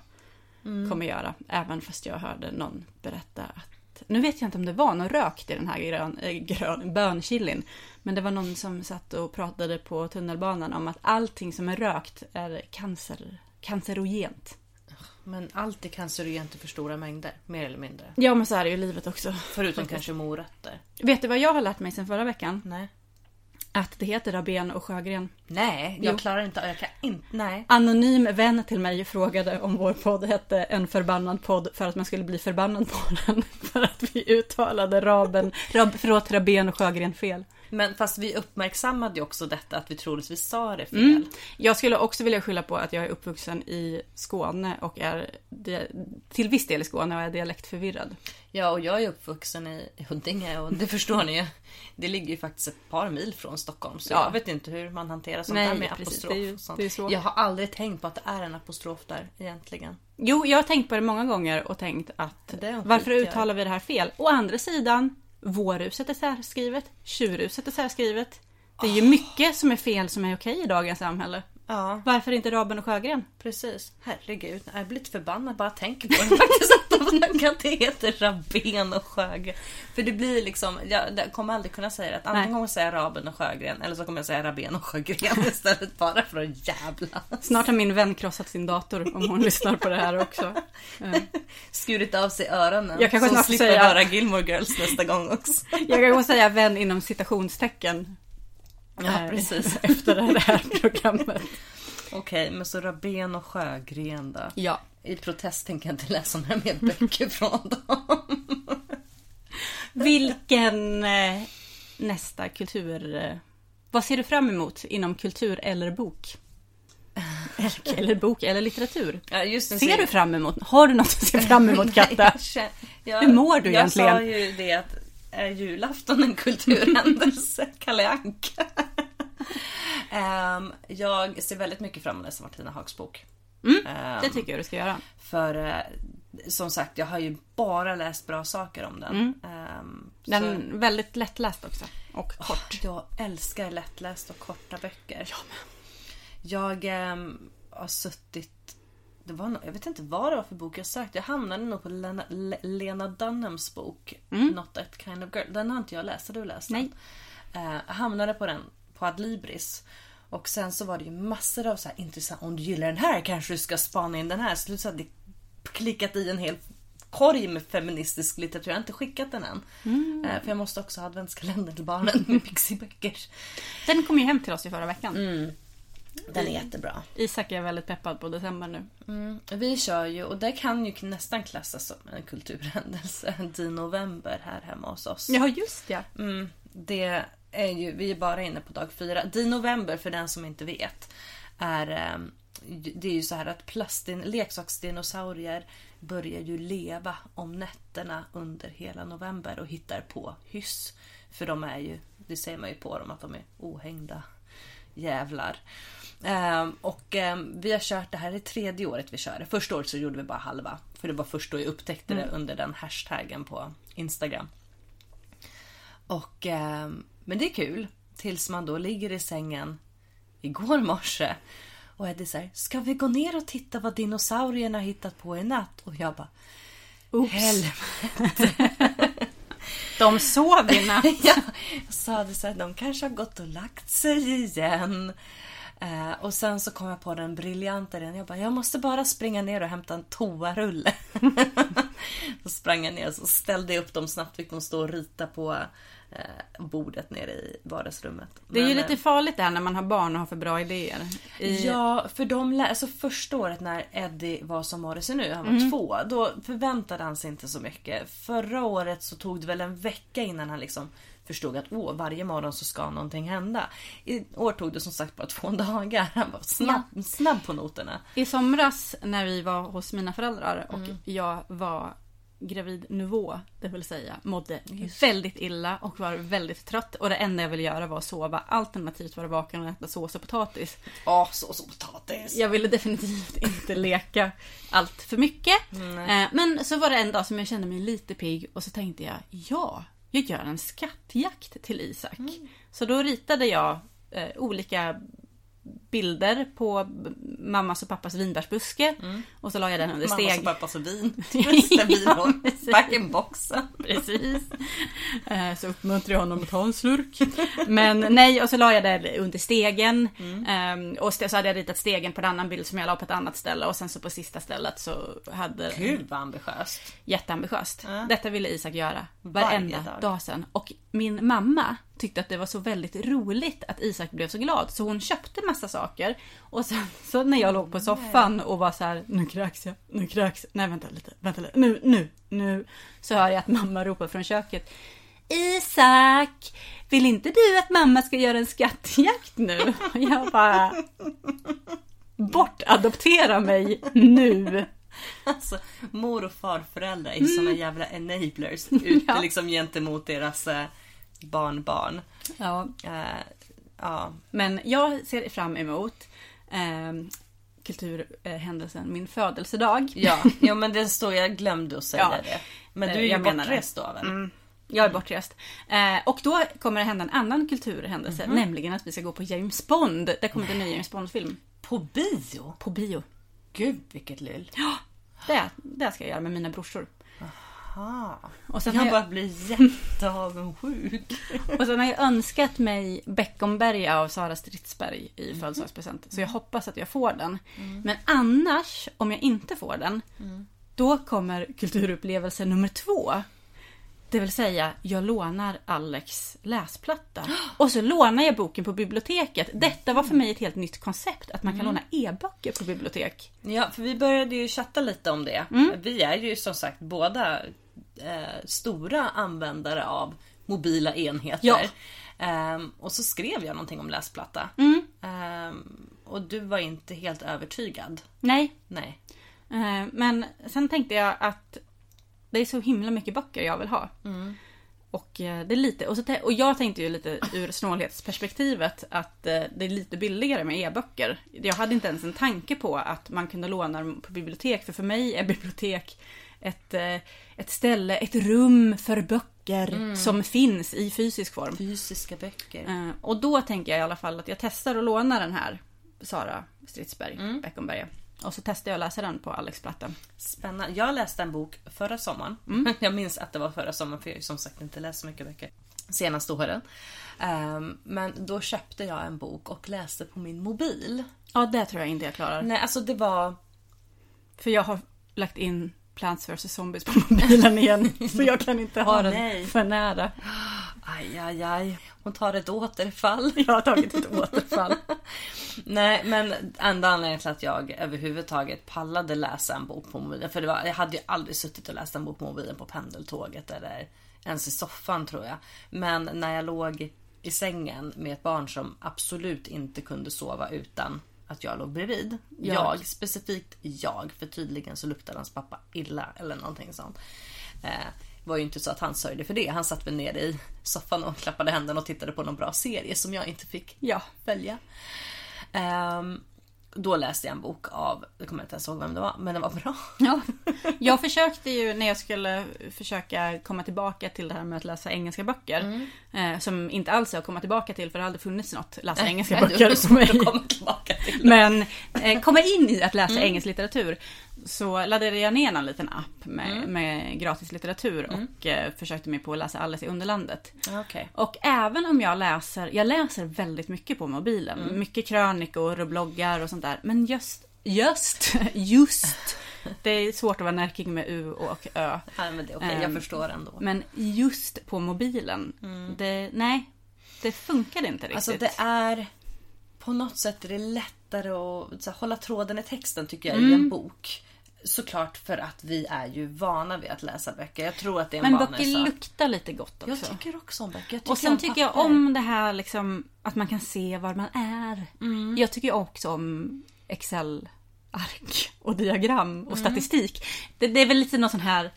kommer göra. Även fast jag hörde någon berätta att nu vet jag inte om det var någon rökt i den här grön, äh, grön, bönchilin. Men det var någon som satt och pratade på tunnelbanan om att allting som är rökt är cancer, cancerogent. Men allt är cancerogent i för stora mängder. Mer eller mindre. Ja men så är det ju i livet också. Förutom kanske morötter. Vet du vad jag har lärt mig sen förra veckan? Nej. Att det heter Rabén och Sjögren. Nej, jag Jo. klarar inte. Jag kan inte. Nej. Anonym vän till mig frågade om vår podd hette En förbannad podd för att man skulle bli förbannad på den. För att vi uttalade raben, rab, förlåt, Rabén och Sjögren fel. Men fast vi uppmärksammade ju också detta att vi troligtvis sa det fel. Mm. Jag skulle också vilja skylla på att jag är uppvuxen i Skåne och är till viss del i Skåne och är dialektförvirrad. Ja, och jag är uppvuxen i Huddinge och det förstår ni ju. Det ligger ju faktiskt ett par mil från Stockholm så Ja. jag vet inte hur man hanterar sånt Nej, där med precis. apostrof. Ju-. Jag har aldrig tänkt på att det är en apostrof där egentligen. Jo, jag har tänkt på det många gånger och tänkt att varför uttalar vi det här fel? Å andra sidan, vårruset är särskrivet, tjurruset är särskrivet. Det är ju mycket som är fel som är okej i dagens samhälle. Ja. Varför inte Raben och Sjögren? Precis. Herregud, jag blir lite förbannad bara tänker på det faktiskt. Att, de, heter Rabén och Sjögren. För det blir liksom, jag, kommer aldrig kunna säga det. Att Antingen kommer jag säga Raben och Sjögren eller så kommer jag säga Rabén och Sjögren istället. Bara för att jävla. Snart har min vän krossat sin dator om hon lyssnar på det här också. Eh, Skurit av sig öronen. Jag kanske så snart får slipper säga- höra Gilmore Girls nästa gång också. Jag kan gå säga vän inom citationstecken. Ja, precis. Efter det här programmet. Okej, men så Rabén och Sjögren då? Ja. I protest tänker jag inte läsa några mer böcker från dem. Vilken eh, nästa kultur... Eh, vad ser du fram emot inom kultur eller bok? Eller, eller bok eller litteratur? Ja, just det, Ser du fram emot? Har du något att se fram emot Katta? Jag jag- Hur mår du egentligen? Jag sa ju det att är julafton en kulturhändelse? Kalle Anka. Ehm, jag ser väldigt mycket fram emot att läsa Martina Hags bok. Mm, Ehm, det tycker jag du ska göra. För eh, som sagt, jag har ju bara läst bra saker om den. Mm. Ehm, Den så- är väldigt lättläst också. Och kort. Jag älskar lättläst och korta böcker. Jag ehm, har suttit... Det var, jag vet inte vad det var för bok jag sökte. Jag hamnade nog på Lena, Le, Lena Dunhams bok Not that kind of girl. Den har inte jag läst. Har du läst den? Nej. Eh, jag hamnade på den på Adlibris. Och sen så var det ju massor av så här intressant. Om du gillar den här kanske du ska spana in den här. Så så hade klickat i en hel korg med feministisk litteratur. Jag har inte skickat den än. Eh, för jag måste också ha adventskalender till barnen med pixiböcker. Den kom ju hem till oss i förra veckan. Den är jättebra. Isak är väldigt peppad på december nu. Vi kör ju, och det kan ju nästan klassas som en kulturhändelse, i november här hemma hos oss. Ja, just ja. Mm, det är ju, vi är bara inne på dag fyra. Di november, för den som inte vet, är eh, det är ju så här att plastin, leksaksdinosaurier börjar ju leva om nätterna under hela november och hittar på hyss. För de är ju, det ser man ju på dem att de är ohängda jävlar. Ehm, och ehm, vi har kört det här, det tredje året vi kör det. Första året så gjorde vi bara halva. För det var först då jag upptäckte det under den hashtaggen på Instagram. Och, ehm, men det är kul. Tills man då ligger i sängen igår morse. Och Eddie säger, ska vi gå ner och titta vad dinosaurierna har hittat på i natt? Och jag bara, Oops. helvete. De sov i natt. ja, jag sa det så här, de kanske har gått och lagt sig igen. Eh, och sen så kom jag på den briljanta idén. Jag bara, jag måste bara springa ner och hämta en toarulle. så sprang jag ner och så ställde upp dem snabbt. Fick de stå och rita på eh, bordet nere i vardagsrummet. Det är ju Men, lite eh, farligt det här när man har barn och har för bra idéer. I... Ja, för de lä- alltså första året när Eddie var som Morrissey nu, han var Mm. två, då förväntade han sig inte så mycket. Förra året så tog det väl en vecka innan han liksom förstod att åh, varje morgon så ska någonting hända. I år tog det som sagt bara två dagar. Han var snabb, snabb på noterna. I somras när vi var hos mina föräldrar och jag var gravid nivå, det vill säga mådde väldigt illa och var väldigt trött och det enda jag ville göra var att sova alternativt vara vaken och äta sås och potatis. Ja, sås och potatis. Jag ville definitivt inte leka allt för mycket. Eh, Men så var det en dag som jag kände mig lite pigg och så tänkte jag, ja, jag gör en skattjakt till Isak. Så då ritade jag eh, olika bilder på mammas och pappas vinbärsbuske. Och så la jag den under Mammas och steg. pappas vin. Precis. Back in boxen. Precis. Eh, Så uppmuntrade jag honom att ta en slurk. Men nej, och så la jag det under stegen. Ehm, Och så hade jag ritat stegen på en annan bild som jag la på ett annat ställe. Och sen så på sista stället så hade... Gud vad ambitiöst. Jätteambitiöst. Ja. Detta ville Isak göra varenda dag. dag sedan. Och min mamma tyckte att det var så väldigt roligt att Isak blev så glad. Så hon köpte massa saker. Och sen så när jag låg på soffan och var så här, nu kräks jag, nu kräks jag. Nej vänta lite, vänta lite, nu, nu, nu. Så hör jag att mamma ropar från köket. Isak! Vill inte du att mamma ska göra en skattjakt nu? Och jag bara... Bortadoptera mig nu! Alltså, mor och farföräldrar är såna jävla enablers ute Ja. liksom gentemot deras eh, barnbarn. Ja, Eh, ja, Men jag ser fram emot eh, kulturhändelsen min födelsedag. ja, ja, men det står jag glömde att säga Ja. det. Men Eh, du är ju jag det. bortrest då väl? Mm. Jag är bortrest. Eh, och då kommer det hända en annan kulturhändelse, Mhm. nämligen att vi ska gå på James Bond. Det kommer en ny James Bond-film. På bio? På bio. Gud vilket lyll. Ja, det, det ska jag göra med mina brorsor. Aha. Och sen jag har jag- bara blir jätteavundsjuk. Och sen har jag önskat mig Beckomberga av Sara Stridsberg i födelsedagspresent. Så jag hoppas att jag får den. Men annars, om jag inte får den, då kommer kulturupplevelse nummer två. Det vill säga, jag lånar Alex läsplatta. Och så lånar jag boken på biblioteket. Detta var för mig ett helt nytt koncept, att man kan låna e-böcker på bibliotek. Ja, för vi började ju chatta lite om det. Mm. Vi är ju som sagt båda eh, stora användare av mobila enheter. Ja. Ehm, och så skrev jag någonting om läsplatta. Mm. Ehm, och du var inte helt övertygad. Nej, Nej. Eh, Men sen tänkte jag att det är så himla mycket böcker jag vill ha. Och, eh, det är lite, och, så, och jag tänkte ju lite ur snålhetsperspektivet att eh, det är lite billigare med e-böcker. Jag hade inte ens en tanke på att man kunde låna dem på bibliotek. För för mig är bibliotek ett, eh, ett ställe, ett rum för böcker som finns i fysisk form. Fysiska böcker. Och då tänker jag i alla fall att jag testar att låna den här Sara Stridsberg, Mm. Beckomberga. Och så testar jag att läsa den på Alex platta. Spännande. Jag läste en bok förra sommaren. Mm. Jag minns att det var förra sommaren för jag har ju som sagt inte läst så mycket böcker senaste åren. Ehm, men då köpte jag en bok och läste på min mobil. Ja, det tror jag inte jag klarar. Nej, alltså det var... För jag har lagt in Plants vs Zombies på mobilen igen. så jag kan inte ha Åh, den nej. för nära. Aj, aj, aj. Hon tar ett återfall. Jag har tagit ett återfall. Nej, men enda anledningen till att jag överhuvudtaget pallade läsa en bok på mobilen. För det var, jag hade ju aldrig suttit och läst en bok på mobilen på pendeltåget eller ens i soffan tror jag. Men när jag låg i sängen med ett barn som absolut inte kunde sova utan att jag låg bredvid. Jag. Jag, specifikt jag, för tydligen så luktade hans pappa illa eller någonting sånt. Eh, var ju inte så att han sörjde för det. Han satt väl nere i soffan och klappade händerna och tittade på någon bra serie som jag inte fick Ja. följa. Ehm, då läste jag en bok av, jag kommer inte ens ihåg vem det var, men den var bra. ja. Jag försökte ju när jag skulle försöka komma tillbaka till det här med att läsa engelska böcker. Eh, som inte alls är att komma tillbaka till för det har aldrig funnits något läsa engelska Nej, böcker för mig. får komma tillbaka till det. Men eh, komma in i att läsa engelsk litteratur. Så laddade jag ner en liten app med, med gratis litteratur och eh, försökte mig på att läsa Alice i Underlandet. Okej. Och även om jag läser, jag läser väldigt mycket på mobilen. Mm. Mycket krönikor och bloggar och sånt där. Men just, just, just. Det är svårt att vara närking med U och Ö. Ja, men det är okej, jag Ehm, förstår ändå. Men just på mobilen, det, nej. Det funkar inte riktigt. Mm. Alltså det är på något sätt är det lättare att så här, hålla tråden i texten tycker jag i en bok. Såklart för att vi är ju vana vid att läsa böcker. Jag tror att det är en Men böcker vanesak. luktar lite gott också. Jag tycker också om böcker. Och sen tycker jag om det här liksom att man kan se var man är. Mm. Jag tycker också om Excel-ark och diagram Mm. och statistik. Det, det är väl lite något sån här...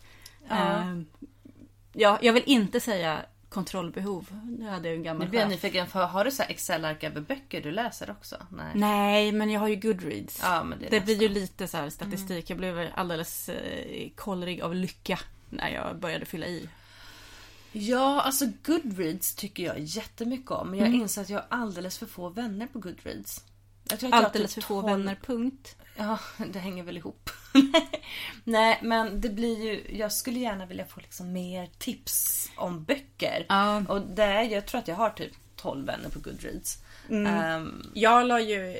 Ja. ja, jag vill inte säga kontrollbehov. Det hade jag en gammal Nu blir jag nyfiken, för har du så Excel-ark över böcker du läser också? Nej. Nej, men jag har ju Goodreads. Ja, men det det blir ju lite så här statistik. Jag blev alldeles eh, kollrig av lycka när jag började fylla i. Ja, alltså Goodreads tycker jag jättemycket om. Men jag Mm. inser att jag har alldeles för få vänner på Goodreads. Har Alldeles för typ få 12 vänner, punkt. Ja, det hänger väl ihop. Nej, men det blir ju... Jag skulle gärna vilja få liksom mer tips om böcker. Ja. Och det är, jag tror att jag har typ 12 vänner på Goodreads. Ehm, Jag la ju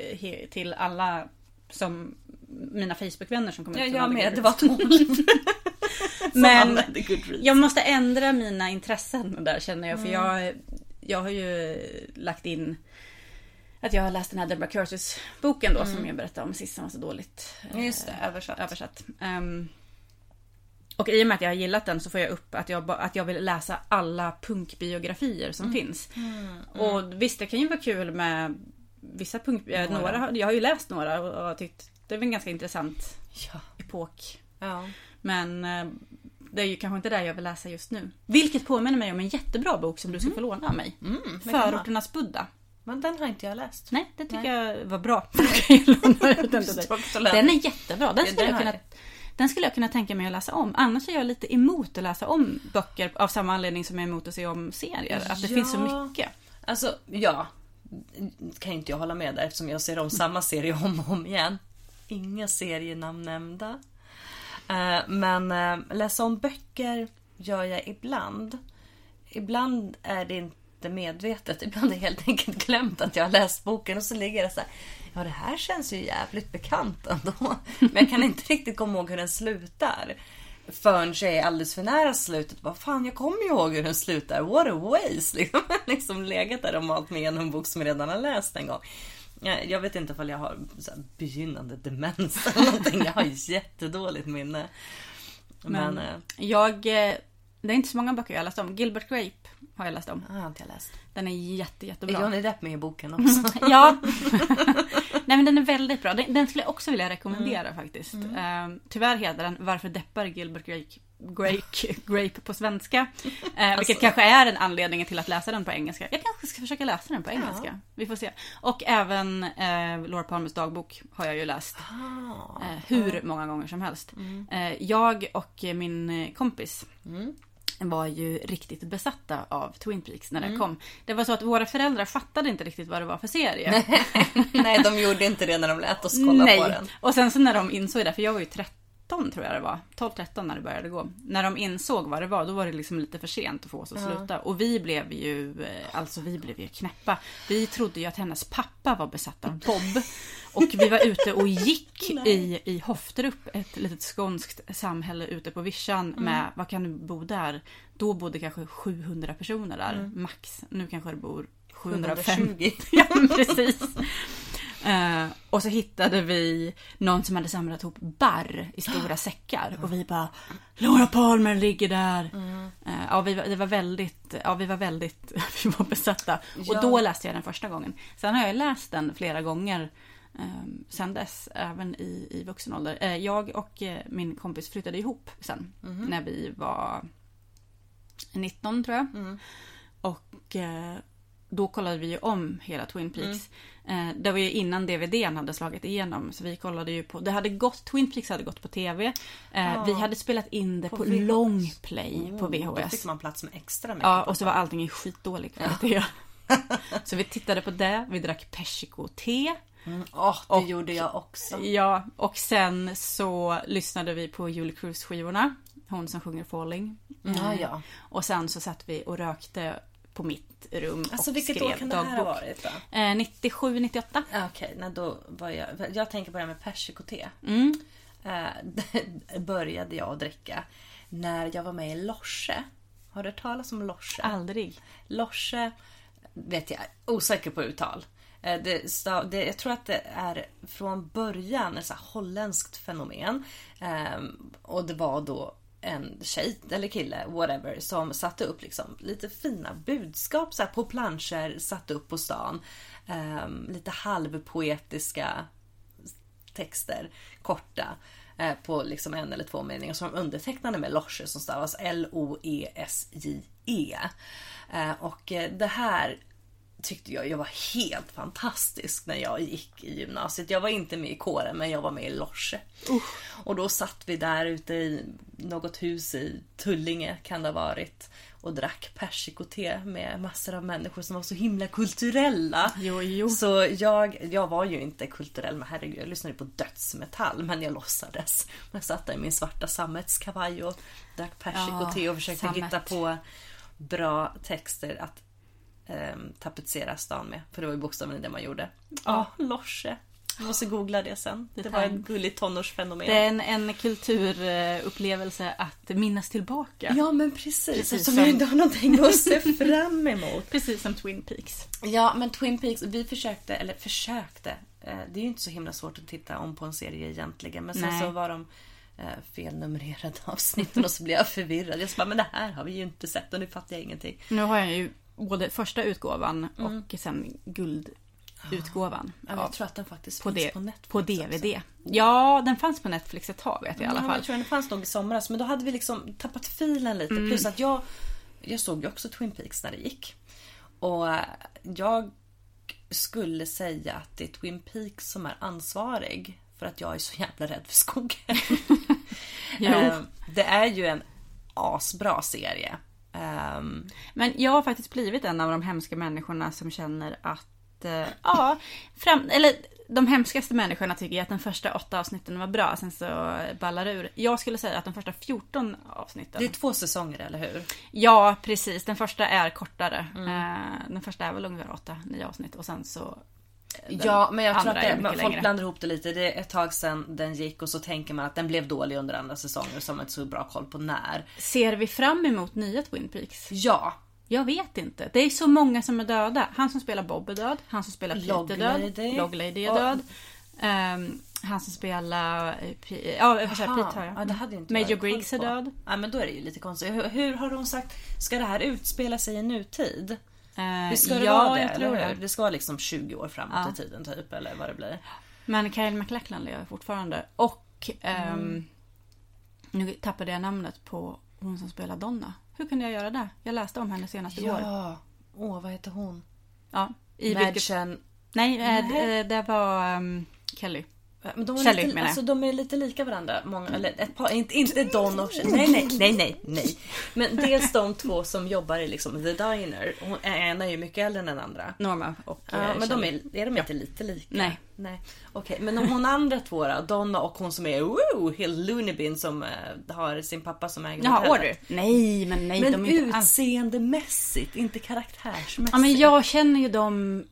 till alla som mina Facebookvänner som kom ja, ut. jag med. Det var 12 som Men jag måste ändra mina intressen där känner jag. För jag, jag har ju lagt in att jag har läst den här Deborah Curtis boken då som jag berättade om sist som var så dåligt Ja, Just det, översatt. översatt. Ehm, och i och med att jag har gillat den så får jag upp att jag, att jag vill läsa alla punkbiografier som finns. Och visst, det kan ju vara kul med vissa punk... eh, Några. Några. jag har ju läst några och, och tyckt det är en ganska intressant Ja. epok. ja. Men eh, det är ju kanske inte det jag vill läsa just nu. Vilket påminner mig om en jättebra bok som du ska få låna av mig. Mm, Förorternas Buddha. Men den har inte jag läst. Nej, det tycker Nej. jag var bra. Den. Den är jättebra. Den skulle den jag kunna... Den skulle jag kunna tänka mig att läsa om. Annars är jag lite emot att läsa om böcker av samma anledning som jag är emot att se om serier. Att det Ja. finns så mycket. Alltså, ja. Kan inte jag hålla med där eftersom jag ser om samma serie om och om igen. Inga serienamn nämnda. Eh, Men eh, läsa om böcker gör jag ibland. Ibland är det inte medvetet. Ibland är det helt enkelt glömt att jag har läst boken och så ligger det så här. Ja, det här känns ju jävligt bekant ändå. Men jag kan inte riktigt komma ihåg hur den slutar. Förrän jag är alldeles för nära slutet. Vad fan, jag kommer ihåg hur den slutar. What a waste! Liksom, liksom legat där och malt mig igenom en bok som jag redan har läst en gång. Eh, Jag vet inte ifall jag har så här begynnande demens eller någonting. Jag har jättedåligt minne. Men, Men eh, jag... Det är inte så många böcker jag har läst om. Gilbert Grape har jag läst om. det har inte jag läst. Den är jätte, Är jättebra. Johnny Depp med i boken också? ja. Nej men den är väldigt bra. Den, den skulle jag också vilja rekommendera faktiskt. Ehm, tyvärr heter den Varför deppar Gilbert Grape, Grape, Grape på svenska. Eh, vilket kanske är en anledning till att läsa den på engelska. Jag kanske ska försöka läsa den på engelska. Vi får se. Och även eh, Laura Palmers dagbok har jag ju läst. Eh, hur många gånger som helst. Eh, jag och min kompis var ju riktigt besatta av Twin Peaks när det kom. Det var så att våra föräldrar fattade inte riktigt vad det var för serie. Nej, de gjorde inte det när de lät oss kolla Nej. på den. Och sen så när de insåg det, för jag var ju 13 tror jag det var. 12-13 när det började gå. När de insåg vad det var, då var det liksom lite för sent att få oss att sluta. Och vi blev ju, eh, alltså vi blev ju knäppa. Vi trodde ju att hennes pappa var besatt av Bob. Och vi var ute och gick i, i Hofterup, ett litet skånskt samhälle ute på vischan med, vad kan du bo där? Då bodde kanske 700 personer där, max. Nu kanske det bor 750. 720. Ja, precis. Eh, och så hittade vi någon som hade samlat ihop barr i stora säckar. Och vi bara Laura Palmer ligger där. Eh, ja, vi, var- det var väldigt, ja, vi var väldigt, vi var besatta. Och Ja. då läste jag den första gången. Sen har jag läst den flera gånger eh, sen dess, även i, i vuxen ålder. Eh, jag och eh, min kompis flyttade ihop sen, när vi var 19 tror jag. Och eh, då kollade vi ju om hela Twin Peaks. Eh, det var ju innan DVDn hade slagit igenom. Så vi kollade ju på, det hade gått, Twin Peaks hade gått på TV. Eh, Vi hade spelat in det på, VHS. long play på Oh, Då VHS. fick man plats med extra mycket. Ja, på och så var allting i skitdålig kvalitet. så vi tittade på det, vi drack persiko-te. Åh, det Och- gjorde jag också. Ja, och sen så lyssnade vi på Julie Cruz skivorna. Hon som sjunger Falling. Ja, ja. Och sen så satt vi och rökte på mitt rum Alltså och vilket skrev år kan det här ha dagbok. varit då? Eh, 97, 98. Ja, Okej, nej, då var jag... Jag tänker på det här med persikote. Mm. Eh, började jag dricka när jag var med i Lorse. Har du hört talas om Lorse? Aldrig. Lorse vet jag, osäker på uttal. Eh, Det, stav- det, jag tror att det är från början ett så holländskt fenomen. Ehm, och det var då en tjej eller kille, whatever, som satte upp liksom lite fina budskap så här, på planscher, satte upp på stan. Um, lite halvpoetiska texter, korta. uh, På liksom en eller två meningar som de undertecknade med Lorse som stavas L-O-E-S-J-E. Eh, Och eh, det här tyckte jag, jag var helt fantastisk när jag gick i gymnasiet. Jag var inte med i kåren men jag var med i Lorse. Och då satt vi där ute i något hus i Tullinge kan det ha varit. Och drack persikote med massor av människor som var så himla kulturella. Jo, jo. Så jag, jag var ju inte kulturell, men herregud, jag lyssnade på dödsmetall, men jag låtsades. Jag satt där i min svarta sammetskavaj och drack persikote Ja, och försökte sammet. hitta på bra texter att um, tapetsera stan med. För det var ju bokstavligen det man gjorde. Ja, Lorse. Jag måste googla det sen. Det, Det var ett gulligt tonårsfenomen. Det är en, en kulturupplevelse att minnas tillbaka. Ja men precis, Precis som- jag inte har någonting att se fram emot. Precis som Twin Peaks. Ja, men Twin Peaks, vi försökte, eller försökte. eh, Det är ju inte så himla svårt att titta om på en serie egentligen. Men sen Nej. så var de eh, felnumrerade avsnitten och så blev jag förvirrad. Jag sa bara, men det här har vi ju inte sett och nu fattar jag ingenting. Nu har jag ju både första utgåvan och sen guldutgåvan. Ja, av- jag tror att den faktiskt på, finns det, på Netflix på också. DVD. Ja, den fanns på Netflix ett tag vet jag i alla Ja, fall. jag tror den fanns nog i somras. Men då hade vi liksom tappat filen lite. Plus att jag, jag såg ju också Twin Peaks när det gick. Och jag skulle säga att det är Twin Peaks som är ansvarig för att jag är så jävla rädd för skogen. Jo. Eh, det är ju en asbra serie. Ehm, Men jag har faktiskt blivit en av de hemska människorna som känner att, eh, ja, fram, eller de hemskaste människorna tycker jag att de första åtta avsnitten var bra, sen så ballar ur. Jag skulle säga att de första 14 avsnitten. det är två säsonger, eller hur? Ja, precis. Den första är kortare. Eh, Den första är väl ungefär åtta, nio avsnitt och sen så... Ja, men jag tror att det, folk längre. blandar ihop det lite. Det är ett tag sedan den gick och så tänker man att den blev dålig under andra säsonger som inte så bra koll på när. Ser vi fram emot nya Twin Peaks? Ja, Jag vet inte. Det är så många som är döda. Han som spelar Bob är död. Han som spelar Pete är död. Log Lady är död. Ehm, han som spelar... eh, P- Ja, jag? Aha, Pete har jag. Ja, det hade inte Major Briggs är död. Ja, men då är det ju lite konstigt. Hur, hur har hon sagt, ska det här utspela sig i nutid? Eh, Det ska det ja, vara det, jag tror det. Det ska vara liksom 20 år framåt Ja. i tiden typ, eller vad det blir. Men Kyle MacLachlan lever fortfarande. Och ehm, Mm. nu tappade jag namnet på hon som spelar Donna. Hur kunde jag göra det? Jag läste om henne senast igår. Ja, åh vad heter hon? Ja, i vilket... Madchen. Nej, eh, Nej. det, det var ehm, Kelly. Men de är, Shelley, lite, alltså, de är lite lika varandra. Många, eller ett par, inte, inte Don och nej, nej, nej, nej, nej. Men dels de två som jobbar i liksom The Diner. Hon, ena är ju mycket äldre än den andra. Norma och Ja, eh, men de är, är de inte lite lika? Nej. Nej. Okej, men om hon andra två då? Donna och hon som är woo, helt loony bin som eh, har sin pappa som äger Jaha. Order. Nej, men nej. Men de utseendemässigt, inte karaktärsmässigt. Ja, men jag känner ju dem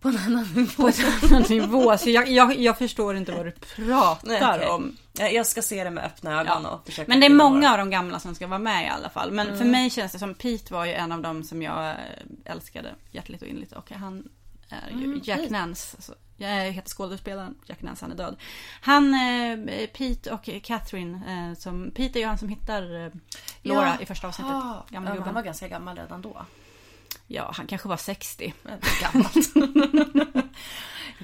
På en annan nivå. på en annan nivå. Så jag, jag, jag förstår inte vad du pratar Nej, okej. om. Ja, Jag ska se det med öppna ögon Ja. och försöka Men det är många av de gamla som ska vara med i alla fall. Men för Mm. mig känns det som Pete var ju en av dem som jag eh, älskade hjärtligt och innerligt. Och han är ju Mm, Jack. Nance. Alltså, jag heter skådespelaren Jack Nance, han är död. Han, eh, Pete och Catherine, eh, som, Pete är ju han som hittar eh, Laura Ja. i första avsnittet. Ah, Gamla ja, gubben. han var ganska gammal redan då. Ja, han kanske var 60. Det är gammalt.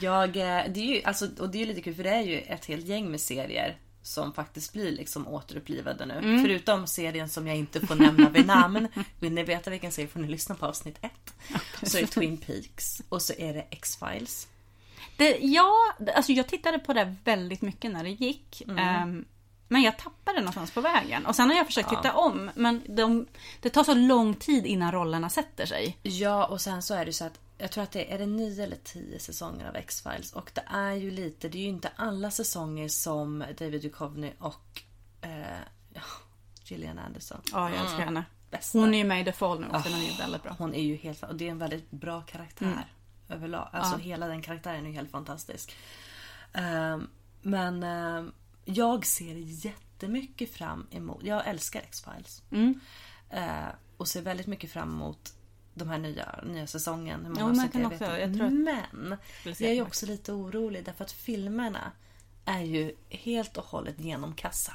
jag, eh, det är ju, alltså, och det är ju lite kul för det är ju ett helt gäng med serier som faktiskt blir liksom återupplivade nu. Mm. Förutom serien som jag inte får nämna vid namn. Vill ni veta vilken serie får ni lyssna på avsnitt ett. Så är det Twin Peaks och så är det X-Files. Det, ja, alltså jag tittade på det väldigt mycket när det gick. Mm. Ehm, men jag tappade någonstans på vägen. Och sen har jag försökt titta om. Men de, det tar så lång tid innan rollerna sätter sig. Ja, och sen så är det så att jag tror att det är, är det nio eller tio säsonger av X-Files. Och det är ju lite, det är ju inte alla säsonger som David Duchovny och eh, ja, Gillian Anderson. Ja, jag älskar henne. Bästa. Hon är ju med i The Fall nu och den är ju väldigt bra. Hon är ju helt och det är en väldigt bra karaktär överlag. Alltså hela den karaktären är ju helt fantastisk. Ehm, men ehm, jag ser jättemycket fram emot, jag älskar X-Files. Eh, och ser väldigt mycket fram emot de här nya, nya säsongen. Hur många Ja, avsnitt kan jag också- jag tror att- Men jag är också lite orolig därför att filmerna är ju helt och hållet genomkassa.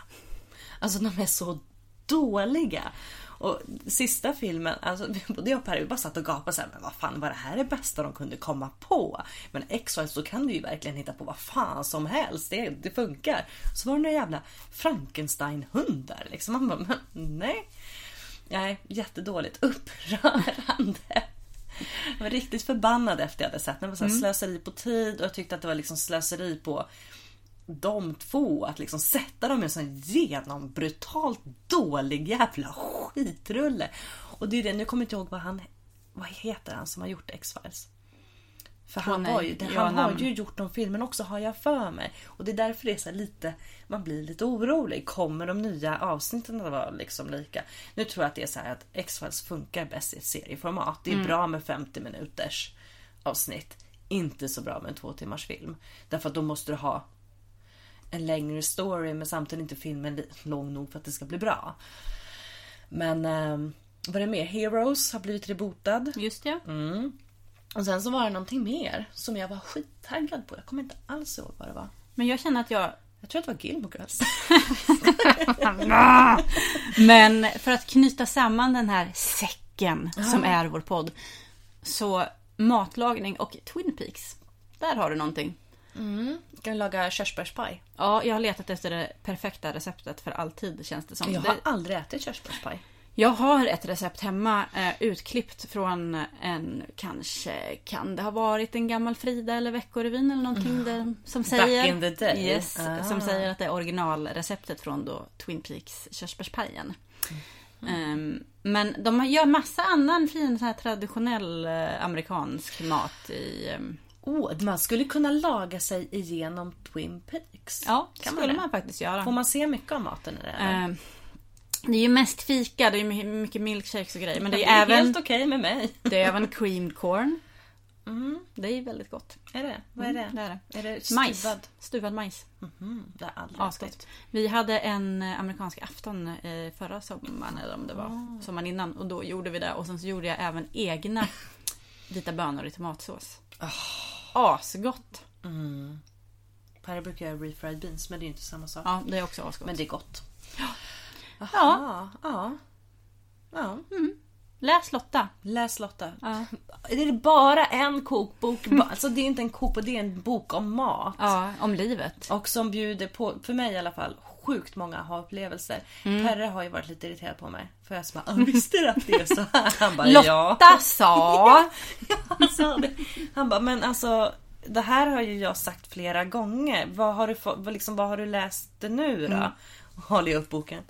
Alltså de är så dåliga. Och sista filmen, alltså både jag och Per vi bara satt och gapade såhär, men vad fan var det här det bästa de kunde komma på? Men X-Files så kan du ju verkligen hitta på vad fan som helst, det, det funkar. Så var det några jävla Frankenstein-hundar liksom. Man bara, men, nej. Nej, jättedåligt. Upprörande. Jag var riktigt förbannad efter jag hade sett den. Det var så här slöseri på tid och jag tyckte att det var liksom slöseri på de två. Att liksom sätta dem i en sån genombrutalt dålig jävla skitrulle. Och det är det, nu kommer jag inte ihåg vad han... Vad heter han som har gjort X-Files? För han, var ju, han har namn. ju gjort de filmerna också har jag för mig. Och det är därför det är så lite, man blir lite orolig. Kommer de nya avsnitten att vara liksom lika? Nu tror jag att det är så här att X-Files funkar bäst i ett serieformat. Det är bra med 50 minuters avsnitt. Inte så bra med en två timmars film. Därför att då måste du ha en längre story men samtidigt inte filmen lång nog för att det ska bli bra. Men eh, vad är det mer? Heroes har blivit rebotad. Just ja. Och sen så var det någonting mer som jag var skittaggad på. Jag kommer inte alls ihåg vad det var. Men jag känner att jag... Jag tror att det var Gilmore Girls. Men för att knyta samman den här säcken som är vår podd. Så matlagning och Twin Peaks. Där har du någonting. Kan vi laga körsbärspaj? Ja, jag har letat efter det perfekta receptet för alltid känns det som. Jag Det- har aldrig ätit körsbärspaj. Jag har ett recept hemma eh, utklippt från en, kanske kan det ha varit en gammal Frida eller Veckorevyn eller någonting där, som säger... in the day. Yes, Ah. som säger att det är originalreceptet från då Twin Peaks körsbärspajen. Ehm, men de gör massa annan fin så här traditionell eh, amerikansk mat i... Oh, man skulle kunna laga sig igenom Twin Peaks. ja, kan skulle man man, faktiskt göra. Får man se mycket av maten i det? Ehm, det är ju mest fika, det är my- mycket milkshakes och grejer. Men det det är, är även, helt okej med mig. det är även creamed corn. Det är väldigt gott. Är det? Vad är det? Mm, det är det. Är det Majs. stuvad? Stuvad majs. Mm, det har aldrig Asgott. Vi hade en eh, amerikansk afton eh, förra sommaren, eller om det var Ah. sommaren innan. Och då gjorde vi det. Och sen så gjorde jag även egna vita bönor i tomatsås. Ah. Asgott! Per brukar göra refried beans men det är inte samma sak. Ja, det är också asgott. Men det är gott. Ja. Ja. ja. ja. Läs Lotta. Läs Lotta. Ja. Det är bara en kokbok. Alltså det är inte en kokbok, det är en bok om mat. Ja, om livet. Och som bjuder på, för mig i alla fall, sjukt många aha-upplevelser. Mm. Perre har ju varit lite irriterad på mig. För jag bara, "Ah, visste du att det är så här? Han bara, Lotta ja. sa! Han sa det. Han bara, men alltså det här har ju jag sagt flera gånger. Vad har du, få, liksom, vad har du läst nu då? Mm. Och håller jag upp boken.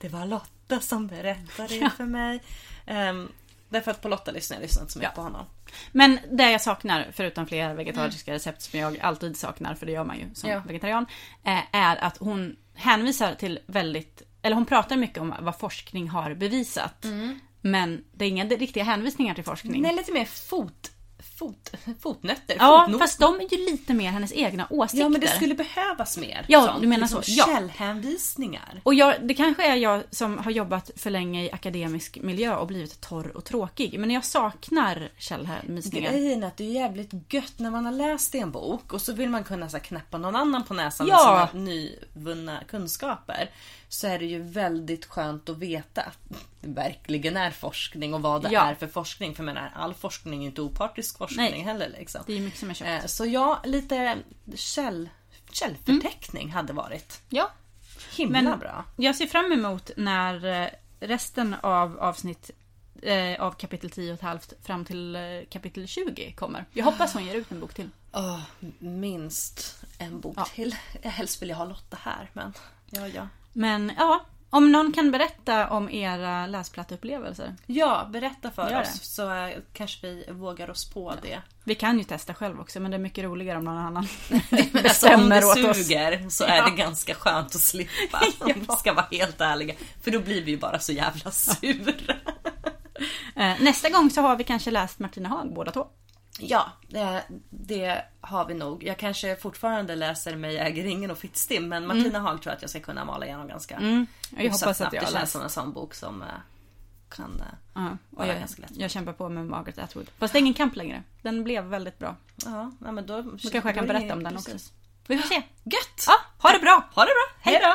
Det var Lotta som berättade det för mig. Um, därför att på Lotta lyssnar jag lyssnar inte så mycket Ja. på honom. Men det jag saknar, förutom flera vegetariska recept som jag alltid saknar, för det gör man ju som Ja. vegetarian, eh, är att hon hänvisar till väldigt, eller hon pratar mycket om vad forskning har bevisat. Men det är inga riktiga hänvisningar till forskning. Nej, lite mer fot, fot, fotnötter. ja, fotnot. fast de är ju lite mer hennes egna åsikter. ja, men det skulle behövas mer. Ja, sånt. du menar liksom så. Ja. Källhänvisningar. Och jag, det kanske är jag som har jobbat för länge i akademisk miljö och blivit torr och tråkig. Men jag saknar källhänvisningar. Grejen är att det är jävligt gött när man har läst en bok och så vill man kunna så här, knäppa någon annan på näsan Ja. med sina nyvunna kunskaper. Så är det ju väldigt skönt att veta att det verkligen är forskning och vad det Ja. är för forskning. För menar, all forskning är inte opartisk forskning Nej. heller. Liksom. Det är mycket som är köpt. Eh, Så ja, lite käll, källförteckning hade varit Ja. himla Men bra. jag ser fram emot när eh, resten av avsnitt eh, av kapitel 10 och ett halvt fram till eh, kapitel 20 kommer. Jag hoppas hon ger ut en bok till. Åh, minst en bok Ja. till. Helst vill jag ha Lotta här, men ja, ja. Men ja, om någon kan berätta om era läsplatteupplevelser. Ja, berätta för Gör oss det. så eh, kanske vi vågar oss på det. Vi kan ju testa själv också men det är mycket roligare om någon annan Alltså, om bestämmer det åt oss. suger så är Ja. det ganska skönt att slippa. Om vi ska vara helt ärliga. För då blir vi ju bara så jävla sura. Eh, nästa gång så har vi kanske läst Martina Haag båda två. Ja, det, det har vi nog. Jag kanske fortfarande läser Mig äger ingen och Fittstim men Martina Haag tror jag att jag ska kunna mala igenom ganska Mm. Jag hoppas att snabbt. jag Det känns som en sån bok som eh, kan... Ja, och vara jag, ganska lätt. jag kämpar på med Margaret Atwood. Fast det är ingen kamp längre. Den blev väldigt bra. Ja, men då, Då kanske jag kan berätta om den också. Vi får se. Gött! Ja, ha det bra! Ha det bra! Hej då!